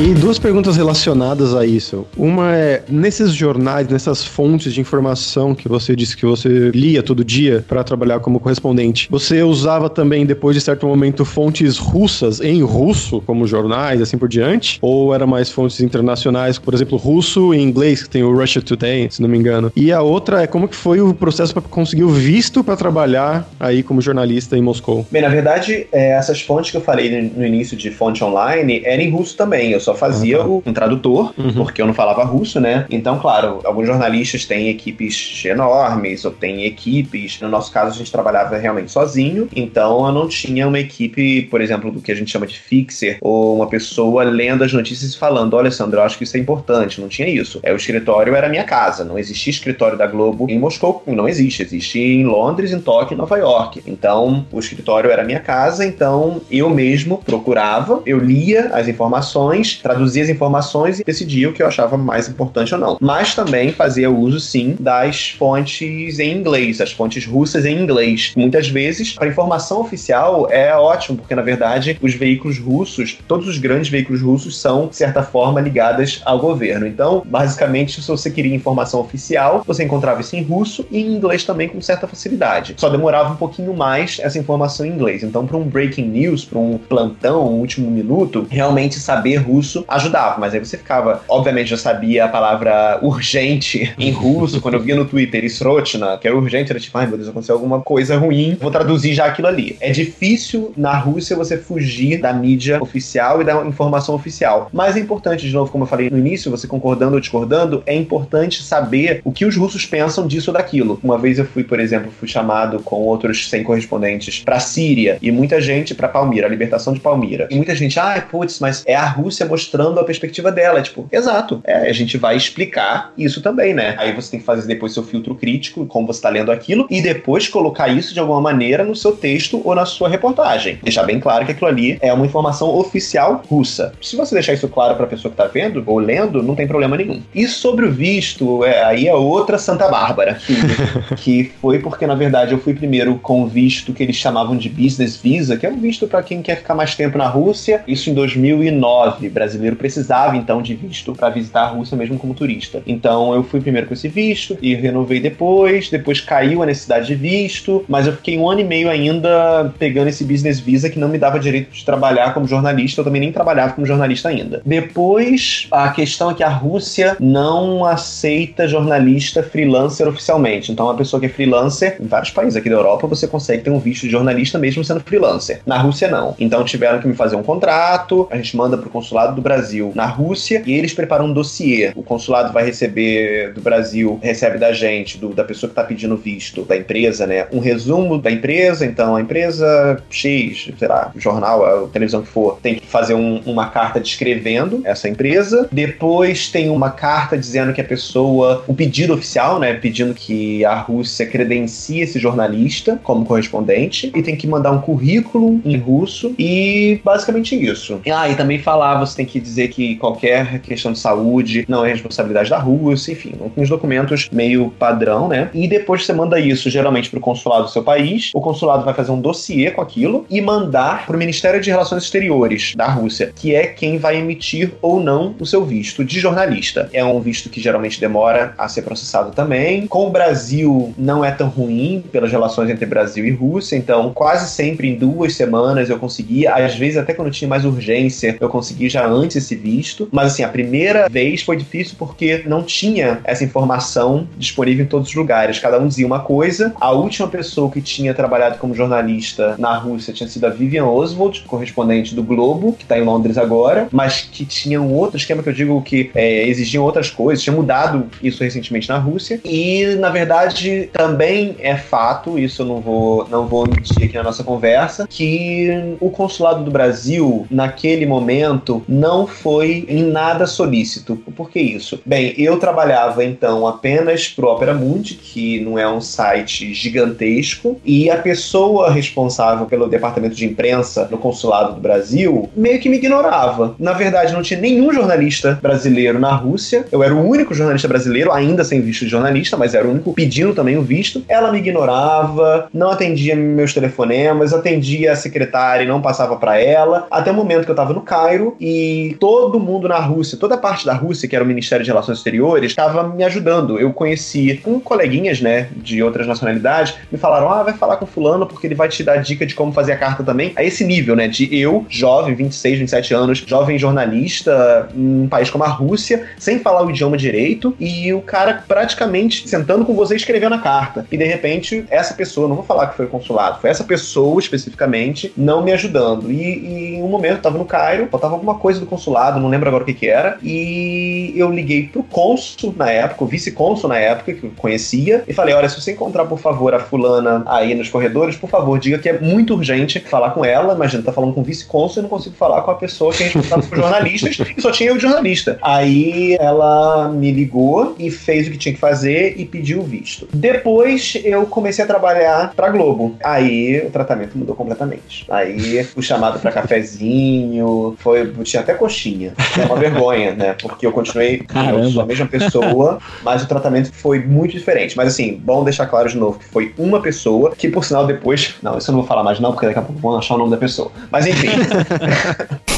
E duas perguntas relacionadas a isso. Uma é, nesses jornais, nessas fontes de informação que você disse que você lia todo dia para trabalhar como correspondente, você usava também, depois de certo momento, fontes russas em russo, como jornais, assim por diante? Ou era mais fontes internacionais, por exemplo, russo e inglês, que tem o Russia Today, se não me engano? E a outra é como que foi o processo para conseguir o visto para trabalhar aí como jornalista em Moscou? Bem, na verdade, é, essas fontes que eu falei no início de fonte online eram em russo também. Eu só só fazia o, um tradutor, uhum. porque eu não falava russo, né? Então, claro, alguns jornalistas têm equipes enormes, ou têm equipes. No nosso caso, a gente trabalhava realmente sozinho, então eu não tinha uma equipe, por exemplo, do que a gente chama de fixer, ou uma pessoa lendo as notícias e falando: olha, Sandro, eu acho que isso é importante. Não tinha isso. É, o escritório era minha casa, não existia escritório da Globo em Moscou, não existe. Existe em Londres, em Tóquio, em Nova York. Então, o escritório era minha casa, então eu mesmo procurava, eu lia as informações, traduzia as informações e decidia o que eu achava mais importante ou não. Mas também fazia uso, sim, das fontes em inglês, as fontes russas em inglês. Muitas vezes, para informação oficial é ótimo, porque na verdade os veículos russos, todos os grandes veículos russos são, de certa forma, ligados ao governo. Então, basicamente, se você queria informação oficial, você encontrava isso em russo e em inglês também com certa facilidade. Só demorava um pouquinho mais essa informação em inglês. Então, para um breaking news, para um plantão, um último minuto, realmente saber russo ajudava. Mas aí você ficava, obviamente, já sabia a palavra urgente em russo. Quando eu via no Twitter Srotna, que era urgente, era tipo, ai meu Deus, aconteceu alguma coisa ruim, vou traduzir já aquilo ali. É difícil na Rússia você fugir da mídia oficial e da informação oficial. Mas é importante, de novo, como eu falei no início, você concordando ou discordando, é importante saber o que os russos pensam disso ou daquilo. Uma vez eu fui, por exemplo, fui chamado com outros 100 correspondentes para Síria e muita gente para Palmira, a libertação de Palmira. E muita gente, ah, putz, mas é a Rússia mostrando a perspectiva dela. Tipo, exato. É, a gente vai explicar isso também, né? Aí você tem que fazer depois seu filtro crítico, como você está lendo aquilo, e depois colocar isso de alguma maneira no seu texto ou na sua reportagem. Deixar bem claro que aquilo ali é uma informação oficial russa. Se você deixar isso claro para a pessoa que está vendo ou lendo, não tem problema nenhum. E sobre o visto, é, aí é outra Santa Bárbara, que, que foi porque, na verdade, eu fui primeiro com visto que eles chamavam de Business Visa, que é um visto para quem quer ficar mais tempo na Rússia. Isso em 2009. Brasileiro precisava, então, de visto para visitar a Rússia mesmo como turista. Então, eu fui primeiro com esse visto e renovei depois. Depois caiu a necessidade de visto, mas eu fiquei um ano e meio ainda pegando esse Business Visa que não me dava direito de trabalhar como jornalista. Eu também nem trabalhava como jornalista ainda. Depois, a questão é que a Rússia não aceita jornalista freelancer oficialmente. Então, uma pessoa que é freelancer, em vários países aqui da Europa, você consegue ter um visto de jornalista mesmo sendo freelancer. Na Rússia, não. Então, tiveram que me fazer um contrato, a gente manda pro consulado do Brasil na Rússia e eles preparam um dossiê. O consulado vai receber do Brasil, recebe da gente, do, da pessoa que tá pedindo visto, da empresa, né, um resumo da empresa. Então, a empresa X, sei lá, jornal, a televisão que for, tem que fazer um, uma carta descrevendo essa empresa. Depois tem uma carta dizendo que a pessoa, o pedido oficial, né, pedindo que a Rússia credencie esse jornalista como correspondente e tem que mandar um currículo em russo e basicamente isso. Ah, e também falar, você tem que dizer que qualquer questão de saúde não é responsabilidade da Rússia, enfim, uns documentos meio padrão, né? E depois você manda isso geralmente para o consulado do seu país, o consulado vai fazer um dossiê com aquilo e mandar para o Ministério de Relações Exteriores da Rússia, que é quem vai emitir ou não o seu visto de jornalista. É um visto que geralmente demora a ser processado também. Com o Brasil não é tão ruim pelas relações entre Brasil e Rússia, então quase sempre em duas semanas eu conseguia, às vezes até quando tinha mais urgência, eu consegui já antes esse visto. Mas assim, a primeira vez foi difícil porque não tinha essa informação disponível em todos os lugares. Cada um dizia uma coisa. A última pessoa que tinha trabalhado como jornalista na Rússia tinha sido a Vivian Oswald, correspondente do Globo, que está em Londres agora, mas que tinha um outro esquema que eu digo que é, exigiam outras coisas, tinha mudado isso recentemente na Rússia. E, na verdade, também é fato, isso eu não vou, não vou mentir aqui na nossa conversa, que o consulado do Brasil, naquele momento, não foi em nada solícito. Por que isso? Bem, eu trabalhava então apenas pro Opera Mundi, que não é um site gigantesco, e a pessoa responsável pelo departamento de imprensa no consulado do Brasil meio que me ignorava. Na verdade, não tinha nenhum jornalista brasileiro na Rússia. Eu era o único jornalista brasileiro, ainda sem visto de jornalista, mas era o único pedindo também o visto. Ela me ignorava, não atendia meus telefonemas, atendia a secretária e não passava para ela, até o momento que eu tava no Cairo e todo mundo na Rússia, toda a parte da Rússia, que era o Ministério de Relações Exteriores, estava me ajudando. Eu conheci com coleguinhas, né, de outras nacionalidades, me falaram: "Ah, vai falar com fulano porque ele vai te dar dica de como fazer a carta também". A esse nível, né, de eu, jovem, 26, 27 anos, jovem jornalista, num país como a Rússia, sem falar o idioma direito, e o cara praticamente sentando com você escrevendo a carta. E de repente, essa pessoa, não vou falar que foi o consulado, foi essa pessoa especificamente não me ajudando. E, e em um momento eu tava no Cairo, faltava alguma coisa coisa do consulado, não lembro agora o que que era. E eu liguei pro cônsul na época, o vice-cônsul na época, que eu conhecia, e falei: olha, se você encontrar, por favor, a fulana aí nos corredores, por favor, diga que é muito urgente falar com ela. Imagina, tá falando com o vice-cônsul e não consigo falar com a pessoa que é responsável por jornalistas, e só tinha eu de jornalista. Aí ela me ligou e fez o que tinha que fazer e pediu o visto. Depois eu comecei a trabalhar pra Globo. Aí o tratamento mudou completamente. Aí o chamado pra cafezinho, foi. Tinha até coxinha. É uma vergonha, né? Porque eu continuei. Caramba. Eu sou a mesma pessoa, mas o tratamento foi muito diferente. Mas assim, bom deixar claro de novo que foi uma pessoa, que por sinal depois. Não, isso eu não vou falar mais, não, porque daqui a pouco vão achar o nome da pessoa. Mas enfim.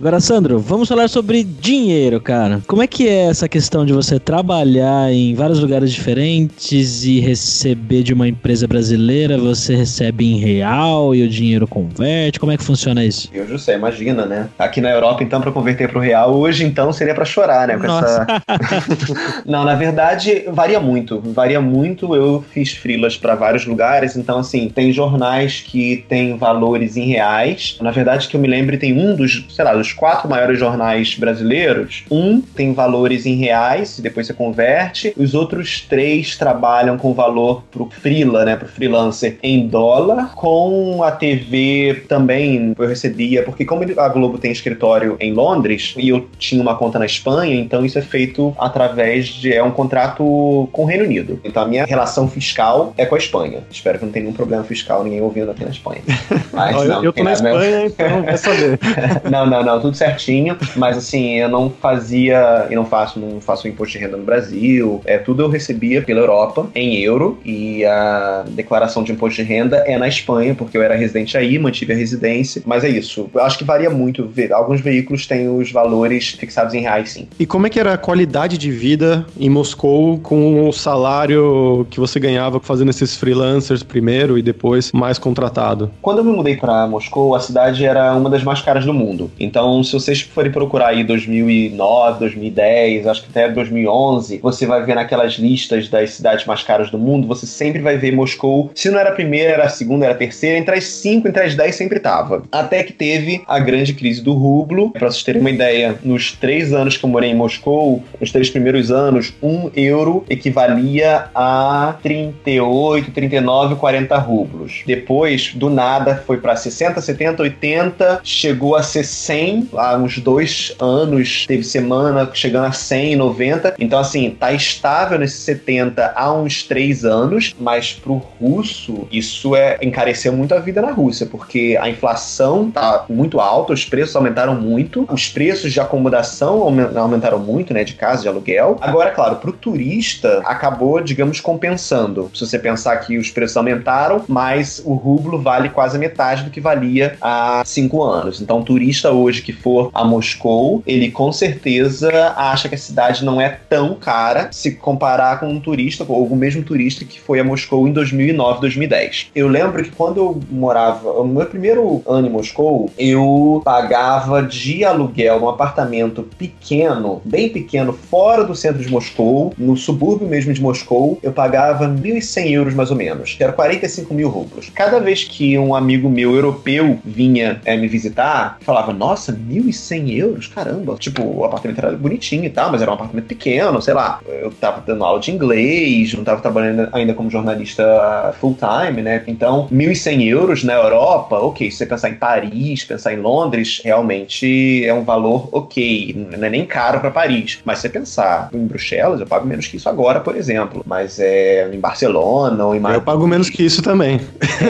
Agora, Sandro, vamos falar sobre dinheiro, cara. Como é que é essa questão de você trabalhar em vários lugares diferentes e receber de uma empresa brasileira, você recebe em real e o dinheiro converte? Como é que funciona isso? Eu já sei, imagina, né? Aqui na Europa, então, pra converter pro real, hoje, então, seria pra chorar, né? Com Nossa. essa... Não, na verdade, varia muito. Varia muito. Eu fiz frilas pra vários lugares, então, assim, tem jornais que tem valores em reais. Na verdade, que eu me lembre, tem um dos, sei lá, dos quatro maiores jornais brasileiros. Um tem valores em reais, e depois você converte. Os outros três trabalham com valor pro frila, né? Pro freelancer em dólar. Com a TV também eu recebia, porque como a Globo tem escritório em Londres e eu tinha uma conta na Espanha, então isso é feito através de. É um contrato com o Reino Unido. Então a minha relação fiscal é com a Espanha. Espero que não tenha nenhum problema fiscal, ninguém ouvindo aqui na Espanha. Mas, Ó, eu, não, eu tô na nada mesmo. Espanha, então vai saber. não, não, não, tudo certinho. Mas assim, eu não fazia e não faço, não faço imposto de renda no Brasil. É tudo eu recebia pela Europa em euro e a declaração de imposto de renda é na Espanha, porque eu era residente aí, mantive a residência. Mas é isso. Eu acho que varia muito. Alguns veículos têm os valores fixados em reais, sim. E como é que era a qualidade de vida em Moscou com o salário que você ganhava fazendo esses freelancers primeiro e depois mais contratado? Quando eu me mudei para Moscou, a cidade era uma das mais caras do mundo. Então, se vocês forem procurar aí 2009, 2010, acho que até 2011, você vai ver naquelas listas das cidades mais caras do mundo, você sempre vai ver Moscou. Se não era a primeira, era a segunda, era a terceira, entre as cinco, entre as dez sempre tava. Até que teve a grande crise do rublo. Para vocês terem uma ideia, nos três anos que eu morei em Moscou, nos três primeiros anos, um euro equivalia a 38, 39, 40 rublos. Depois, do nada, foi para 60, 70, 80, chegou a ser 100 há uns dois anos. Teve semana chegando a 100, 90. Então, assim, tá estável nesse 70 há uns três anos, mas pro russo, isso é encareceu muito a vida na Rússia, porque a inflação tá muito alta, os preços aumentaram muito, os preços de acomodação aumen- aumentaram muito, né, de casa, de aluguel. Agora, claro, pro turista, acabou, digamos, compensando. Se você pensar que os preços aumentaram, mas o rublo vale quase metade do que valia há cinco anos. Então, o turista hoje que for a Moscou, ele com certeza acha que a cidade não é tão cara se comparar com um turista, ou o mesmo turista que foi a Moscou em 2009, 2010. Eu lembro que quando eu morava, no meu primeiro ano em Moscou, eu pagava de aluguel num apartamento pequeno, bem pequeno, fora do centro de Moscou, no subúrbio mesmo de Moscou, eu pagava 1.100 euros mais ou menos, que era 45 mil rublos. Cada vez que um amigo meu europeu vinha eh, me visitar, falava, nossa, 1.100 euros? Caramba. Tipo, o apartamento era bonitinho e tal, mas era um apartamento pequeno, sei lá. Eu tava dando aula de inglês, não tava trabalhando ainda como jornalista full time, né? Então, 1.100 euros na Europa, ok. Se você pensar em Paris, pensar em Londres, realmente é um valor ok. Não é nem caro pra Paris. Mas se você pensar em Bruxelas, eu pago menos que isso agora, por exemplo. Mas é em Barcelona ou em Eu Madrid. pago menos que isso também.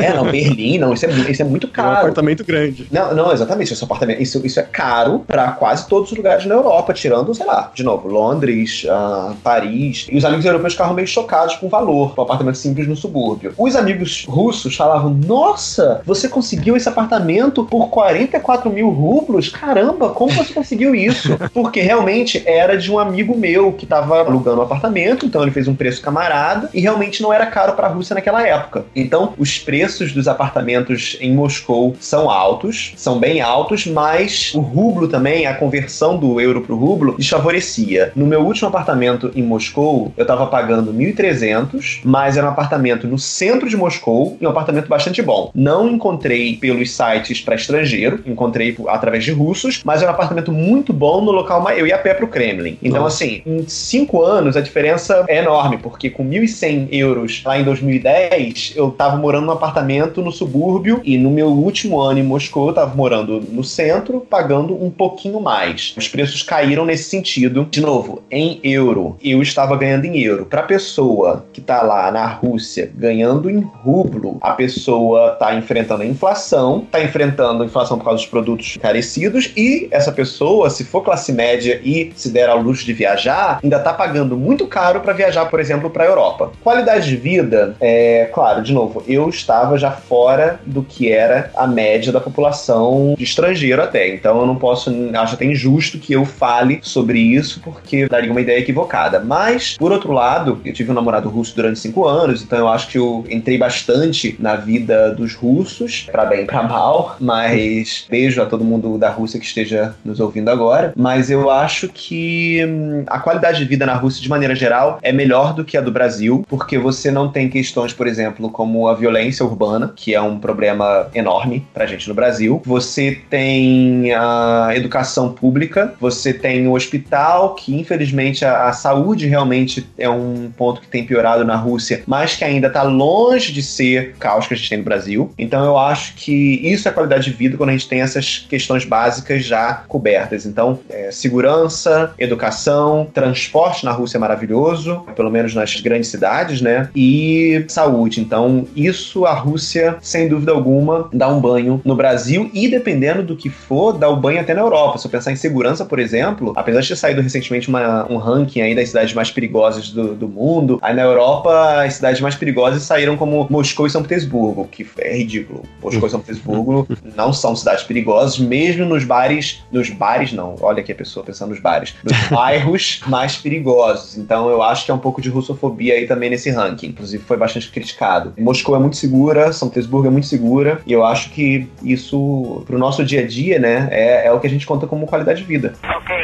É, não, Berlim, não. Isso é, isso é muito É um caro. apartamento grande. Não, não, exatamente. Esse apartamento, isso, isso é caro pra quase todos os lugares na Europa, tirando, sei lá, de novo, Londres, ah, Paris. E os amigos europeus ficavam meio chocados com o valor do apartamento simples no subúrbio. Os amigos russos falavam: Nossa, você conseguiu esse apartamento por 44 mil rublos? Caramba, como você conseguiu isso? Porque realmente era de um amigo meu que tava alugando um apartamento, então ele fez um preço camarada e realmente não era caro pra Rússia naquela época. Então, os preços dos apartamentos em Moscou são altos, são bem altos, mas mas o rublo também, a conversão do euro pro rublo, desfavorecia. No meu último apartamento em Moscou, eu tava pagando 1.300, mas era um apartamento no centro de Moscou e um apartamento bastante bom. Não encontrei pelos sites para estrangeiro, encontrei através de russos, mas era um apartamento muito bom no local. Eu ia a pé pro Kremlin. Então, Nossa. assim, em cinco anos a diferença é enorme, porque com 1.100 euros lá em 2010, eu tava morando num apartamento no subúrbio e no meu último ano em Moscou, eu tava morando no centro, pagando um pouquinho mais. Os preços caíram nesse sentido. De novo, em euro, eu estava ganhando em euro. Para pessoa que tá lá na Rússia ganhando em rublo, a pessoa tá enfrentando a inflação, tá enfrentando a inflação por causa dos produtos encarecidos e essa pessoa, se for classe média e se der ao luxo de viajar, ainda tá pagando muito caro para viajar, por exemplo, para a Europa. Qualidade de vida, é claro, de novo, eu estava já fora do que era a média da população de estrangeiro até. Então eu não posso, acho até injusto que eu fale sobre isso porque daria uma ideia equivocada. Mas, por outro lado, eu tive um namorado russo durante cinco anos, então eu acho que eu entrei bastante na vida dos russos, para bem e pra mal. Mas beijo a todo mundo da Rússia que esteja nos ouvindo agora. Mas eu acho que hum, a qualidade de vida na Rússia, de maneira geral, é melhor do que a do Brasil, porque você não tem questões, por exemplo, como a violência urbana, que é um problema enorme pra gente no Brasil. Você tem a educação pública, você tem o hospital, que infelizmente a, a saúde realmente é um ponto que tem piorado na Rússia, mas que ainda está longe de ser o caos que a gente tem no Brasil. Então eu acho que isso é qualidade de vida quando a gente tem essas questões básicas já cobertas. Então, é, segurança, educação, transporte na Rússia é maravilhoso, pelo menos nas grandes cidades, né? E saúde. Então, isso a Rússia, sem dúvida alguma, dá um banho no Brasil e dependendo do que for, dá o banho até na Europa. Se eu pensar em segurança, por exemplo, apesar de ter saído recentemente uma, um ranking aí das cidades mais perigosas do, do mundo, aí na Europa as cidades mais perigosas saíram como Moscou e São Petersburgo, que é ridículo. Moscou e São Petersburgo não são cidades perigosas, mesmo nos bares, nos bares não, olha aqui a pessoa pensando nos bares, nos bairros mais perigosos. Então eu acho que é um pouco de russofobia aí também nesse ranking. Inclusive foi bastante criticado. Moscou é muito segura, São Petersburgo é muito segura, e eu acho que isso, pro nosso dia a dia, né, é, é o que a gente conta como qualidade de vida. Ok,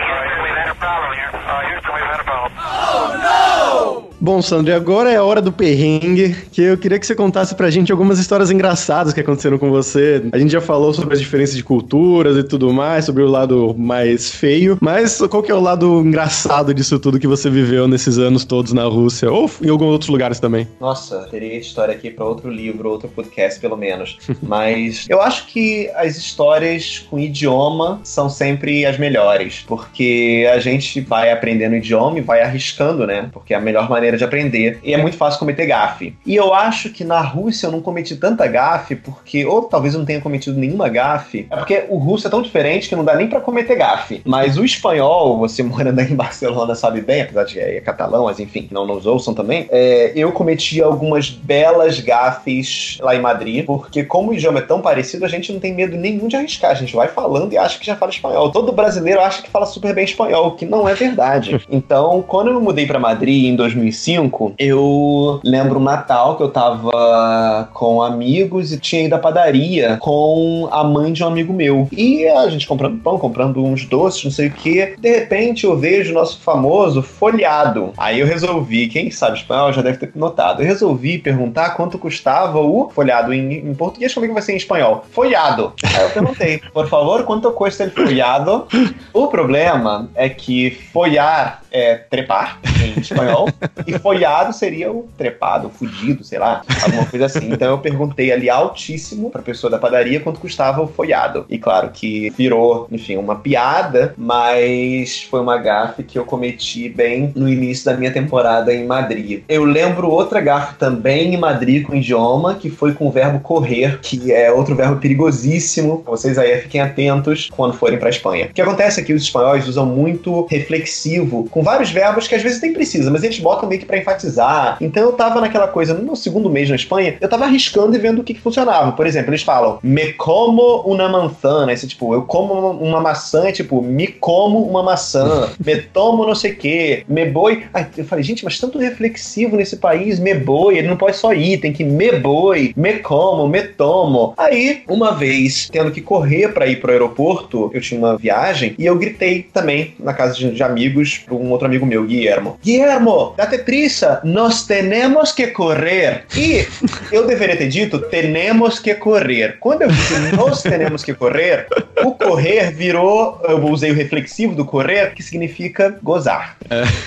Bom, Sandro, agora é a hora do perrengue, que eu queria que você contasse pra gente algumas histórias engraçadas que aconteceram com você. A gente já falou sobre as diferenças de culturas e tudo mais, sobre o lado mais feio, mas qual que é o lado engraçado disso tudo que você viveu nesses anos todos na Rússia, ou em alguns outros lugares também? Nossa, teria história aqui para outro livro, outro podcast, pelo menos. mas eu acho que as histórias com idioma são sempre as melhores, porque a gente vai aprendendo idioma e vai arriscando, né? Porque a melhor maneira maneira de aprender e é muito fácil cometer gafe. E eu acho que na Rússia eu não cometi tanta gafe porque, ou talvez eu não tenha cometido nenhuma gafe, é porque o russo é tão diferente que não dá nem para cometer gafe. Mas o espanhol, você morando aí em Barcelona sabe bem, apesar de que é catalão, mas enfim, não nos ouçam também, é, eu cometi algumas belas gafes lá em Madrid, porque como o idioma é tão parecido, a gente não tem medo nenhum de arriscar. A gente vai falando e acha que já fala espanhol. Todo brasileiro acha que fala super bem espanhol, o que não é verdade. Então, quando eu me mudei para Madrid em 2005, 2005, eu lembro um Natal que eu tava com amigos e tinha ido à padaria com a mãe de um amigo meu. E a gente comprando pão, comprando uns doces, não sei o que. De repente eu vejo o nosso famoso folhado. Aí eu resolvi, quem sabe espanhol já deve ter notado, eu resolvi perguntar quanto custava o folhado em, em português, como é que vai ser em espanhol? Folhado. Aí eu perguntei, por favor, quanto custa ele folhado? O problema é que folhar é trepar em espanhol e folhado seria o trepado, o fudido, sei lá, alguma coisa assim. Então eu perguntei ali altíssimo pra pessoa da padaria quanto custava o folhado. E claro que virou, enfim, uma piada, mas foi uma gafe que eu cometi bem no início da minha temporada em Madrid. Eu lembro outra gafe também em Madrid com idioma, que foi com o verbo correr, que é outro verbo perigosíssimo. Vocês aí fiquem atentos quando forem pra Espanha. O que acontece é que os espanhóis usam muito reflexivo com vários verbos que às vezes nem precisa, mas eles botam meio que pra enfatizar. Então eu tava naquela coisa, no meu segundo mês na Espanha, eu tava arriscando e vendo o que, que funcionava. Por exemplo, eles falam, me como uma manzana. Esse tipo, eu como uma, uma maçã, é tipo, me como uma maçã. me tomo não sei o quê. Me boi. Ai, eu falei, gente, mas tanto reflexivo nesse país, me boi. Ele não pode só ir, tem que me boi, me como, me tomo. Aí, uma vez, tendo que correr para ir pro aeroporto, eu tinha uma viagem e eu gritei também na casa de, de amigos para um outro amigo meu, Guilhermo. Guilhermo, date prisa, nós temos que correr. E eu deveria ter dito, temos que correr. Quando eu disse nós temos que correr, o correr virou, eu usei o reflexivo do correr, que significa gozar.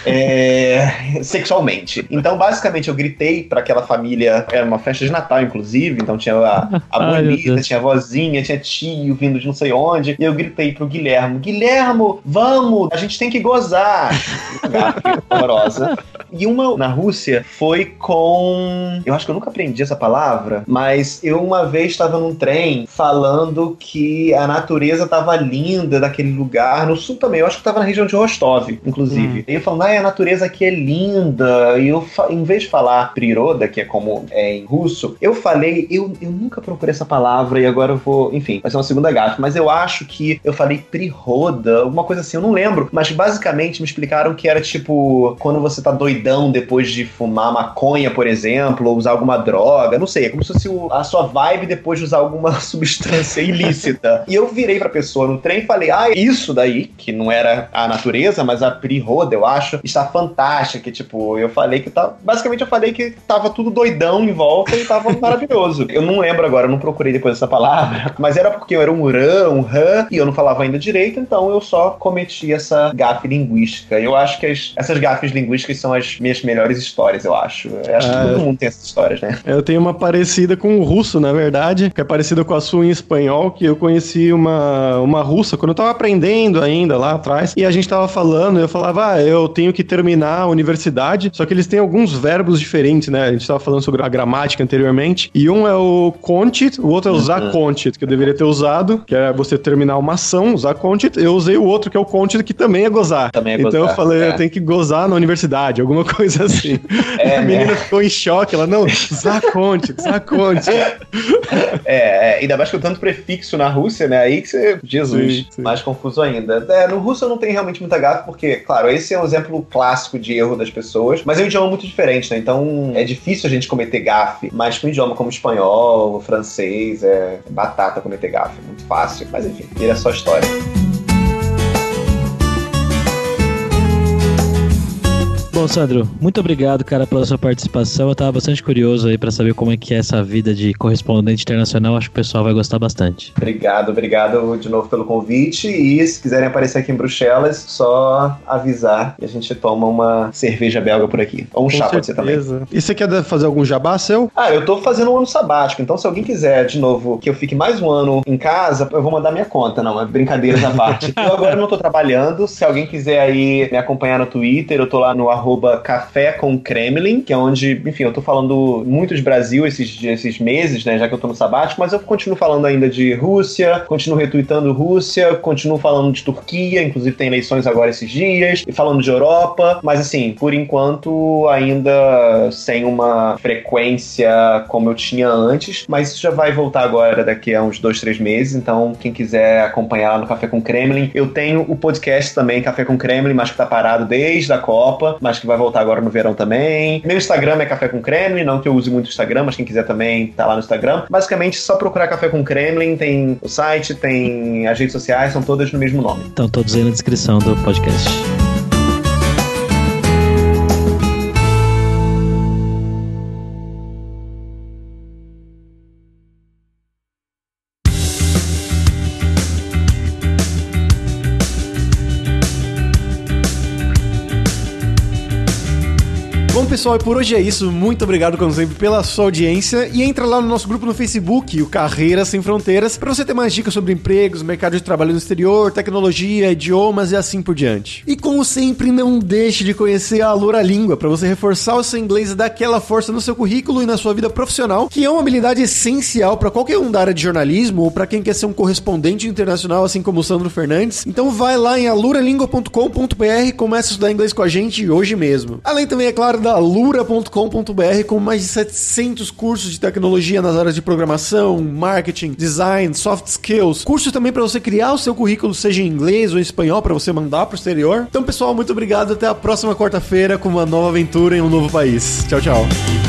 É, sexualmente. Então, basicamente, eu gritei para aquela família, era uma festa de Natal, inclusive, então tinha a, a bonita, tinha a vozinha, tinha tio vindo de não sei onde, e eu gritei pro Guilhermo, Guilhermo, vamos, a gente tem que gozar. Horrorosa. E uma na Rússia foi com. Eu acho que eu nunca aprendi essa palavra, mas eu uma vez estava num trem falando que a natureza tava linda daquele lugar, no sul também, eu acho que tava na região de Rostov, inclusive. E eu falando, ai, a natureza aqui é linda. E eu, em vez de falar priroda, que é como é em russo, eu falei, eu, eu nunca procurei essa palavra e agora eu vou, enfim, vai ser uma segunda gafe, mas eu acho que eu falei priroda, alguma coisa assim, eu não lembro, mas basicamente me explicaram que era tipo quando você tá doidão depois de fumar maconha, por exemplo, ou usar alguma droga, não sei, é como se fosse o- a sua vibe depois de usar alguma substância ilícita. E eu virei pra pessoa no trem e falei: "Ah, isso daí, que não era a natureza, mas a priroda, eu acho, está fantástica, que tipo, eu falei que tá, basicamente eu falei que tava tudo doidão em volta e tava maravilhoso. Eu não lembro agora, eu não procurei depois essa palavra, mas era porque eu era um rã, um rã, e eu não falava ainda direito, então eu só cometi essa gafe linguística. Eu acho que as- essas gafes linguísticas são as minhas melhores histórias, eu acho. Eu acho que Ah, todo mundo tem essas histórias, né? Eu tenho uma parecida com o russo, na verdade, que é parecida com a sua em espanhol, que eu conheci uma, uma russa quando eu tava aprendendo ainda lá atrás, e a gente tava falando, eu falava, ah, eu tenho que terminar a universidade, só que eles têm alguns verbos diferentes, né? A gente tava falando sobre a gramática anteriormente, e um é o contit, o outro é usar contit, que eu deveria ter usado, que é você terminar uma ação, usar contit, eu usei o outro, que é o contit, que também é gozar. Também é então gozar, eu falei, é. eu tenho que gozar na universidade, alguma coisa assim. É, a menina né? ficou em choque, ela, não, Zaconte, Zaconte. É, é, ainda mais que o tanto prefixo na Rússia, né? Aí que você. Jesus, Sim, sim. mais confuso ainda. É, no russo eu não tenho realmente muita gafe, porque, claro, esse é um exemplo clássico de erro das pessoas, mas é um idioma muito diferente, né? Então é difícil a gente cometer gafe, mas com um idioma como espanhol, francês, é batata cometer gafe, é muito fácil. Mas enfim, vira só história. Bom, Sandro, muito obrigado, cara, pela sua participação. Eu tava bastante curioso aí pra saber como é que é essa vida de correspondente internacional. Acho que o pessoal vai gostar bastante. Obrigado, obrigado de novo pelo convite. E se quiserem aparecer aqui em Bruxelas, só avisar e a gente toma uma cerveja belga por aqui. Ou um Com chá pode ser também. certeza. E você quer fazer algum jabá seu? Ah, eu tô fazendo um ano sabático, então se alguém quiser, de novo, que eu fique mais um ano em casa, eu vou mandar minha conta, não, é brincadeiras à parte. Eu agora não tô trabalhando, se alguém quiser aí me acompanhar no Twitter, eu tô lá no arroba café com Kremlin, que é onde, enfim, eu tô falando muito de Brasil esses, esses meses, né, já que eu tô no sabático, mas eu continuo falando ainda de Rússia, continuo retweetando Rússia, continuo falando de Turquia, inclusive tem eleições agora esses dias, e falando de Europa, mas assim, por enquanto ainda sem uma frequência como eu tinha antes, mas isso já vai voltar agora daqui a uns dois, três meses, então quem quiser acompanhar lá no Café com Kremlin, eu tenho o podcast também, Café com Kremlin, mas que tá parado desde a Copa, mas que vai voltar agora no verão também. Meu Instagram é Café com Kremlin, não que eu use muito o Instagram, mas quem quiser também tá lá no Instagram. Basicamente, só procurar Café com Kremlin, tem o site, tem as redes sociais, são todas no mesmo nome. Então, todos aí na descrição do podcast. Pessoal, e por hoje é isso. Muito obrigado, como sempre, pela sua audiência. E entra lá no nosso grupo no Facebook, o Carreiras Sem Fronteiras, para você ter mais dicas sobre empregos, mercado de trabalho no exterior, tecnologia, idiomas e assim por diante. E como sempre, não deixe de conhecer a Alura Língua para você reforçar o seu inglês e dar aquela força no seu currículo e na sua vida profissional, que é uma habilidade essencial para qualquer um da área de jornalismo ou para quem quer ser um correspondente internacional, assim como o Sandro Fernandes. Então vai lá em aluralingua.com.br e comece a estudar inglês com a gente hoje mesmo. Além também, é claro, da alura.com.br com mais de 700 cursos de tecnologia nas áreas de programação, marketing, design, soft skills. Cursos também para você criar o seu currículo, seja em inglês ou em espanhol, para você mandar para o exterior. Então, pessoal, muito obrigado. Até a próxima quarta-feira com uma nova aventura em um novo país. Tchau, tchau.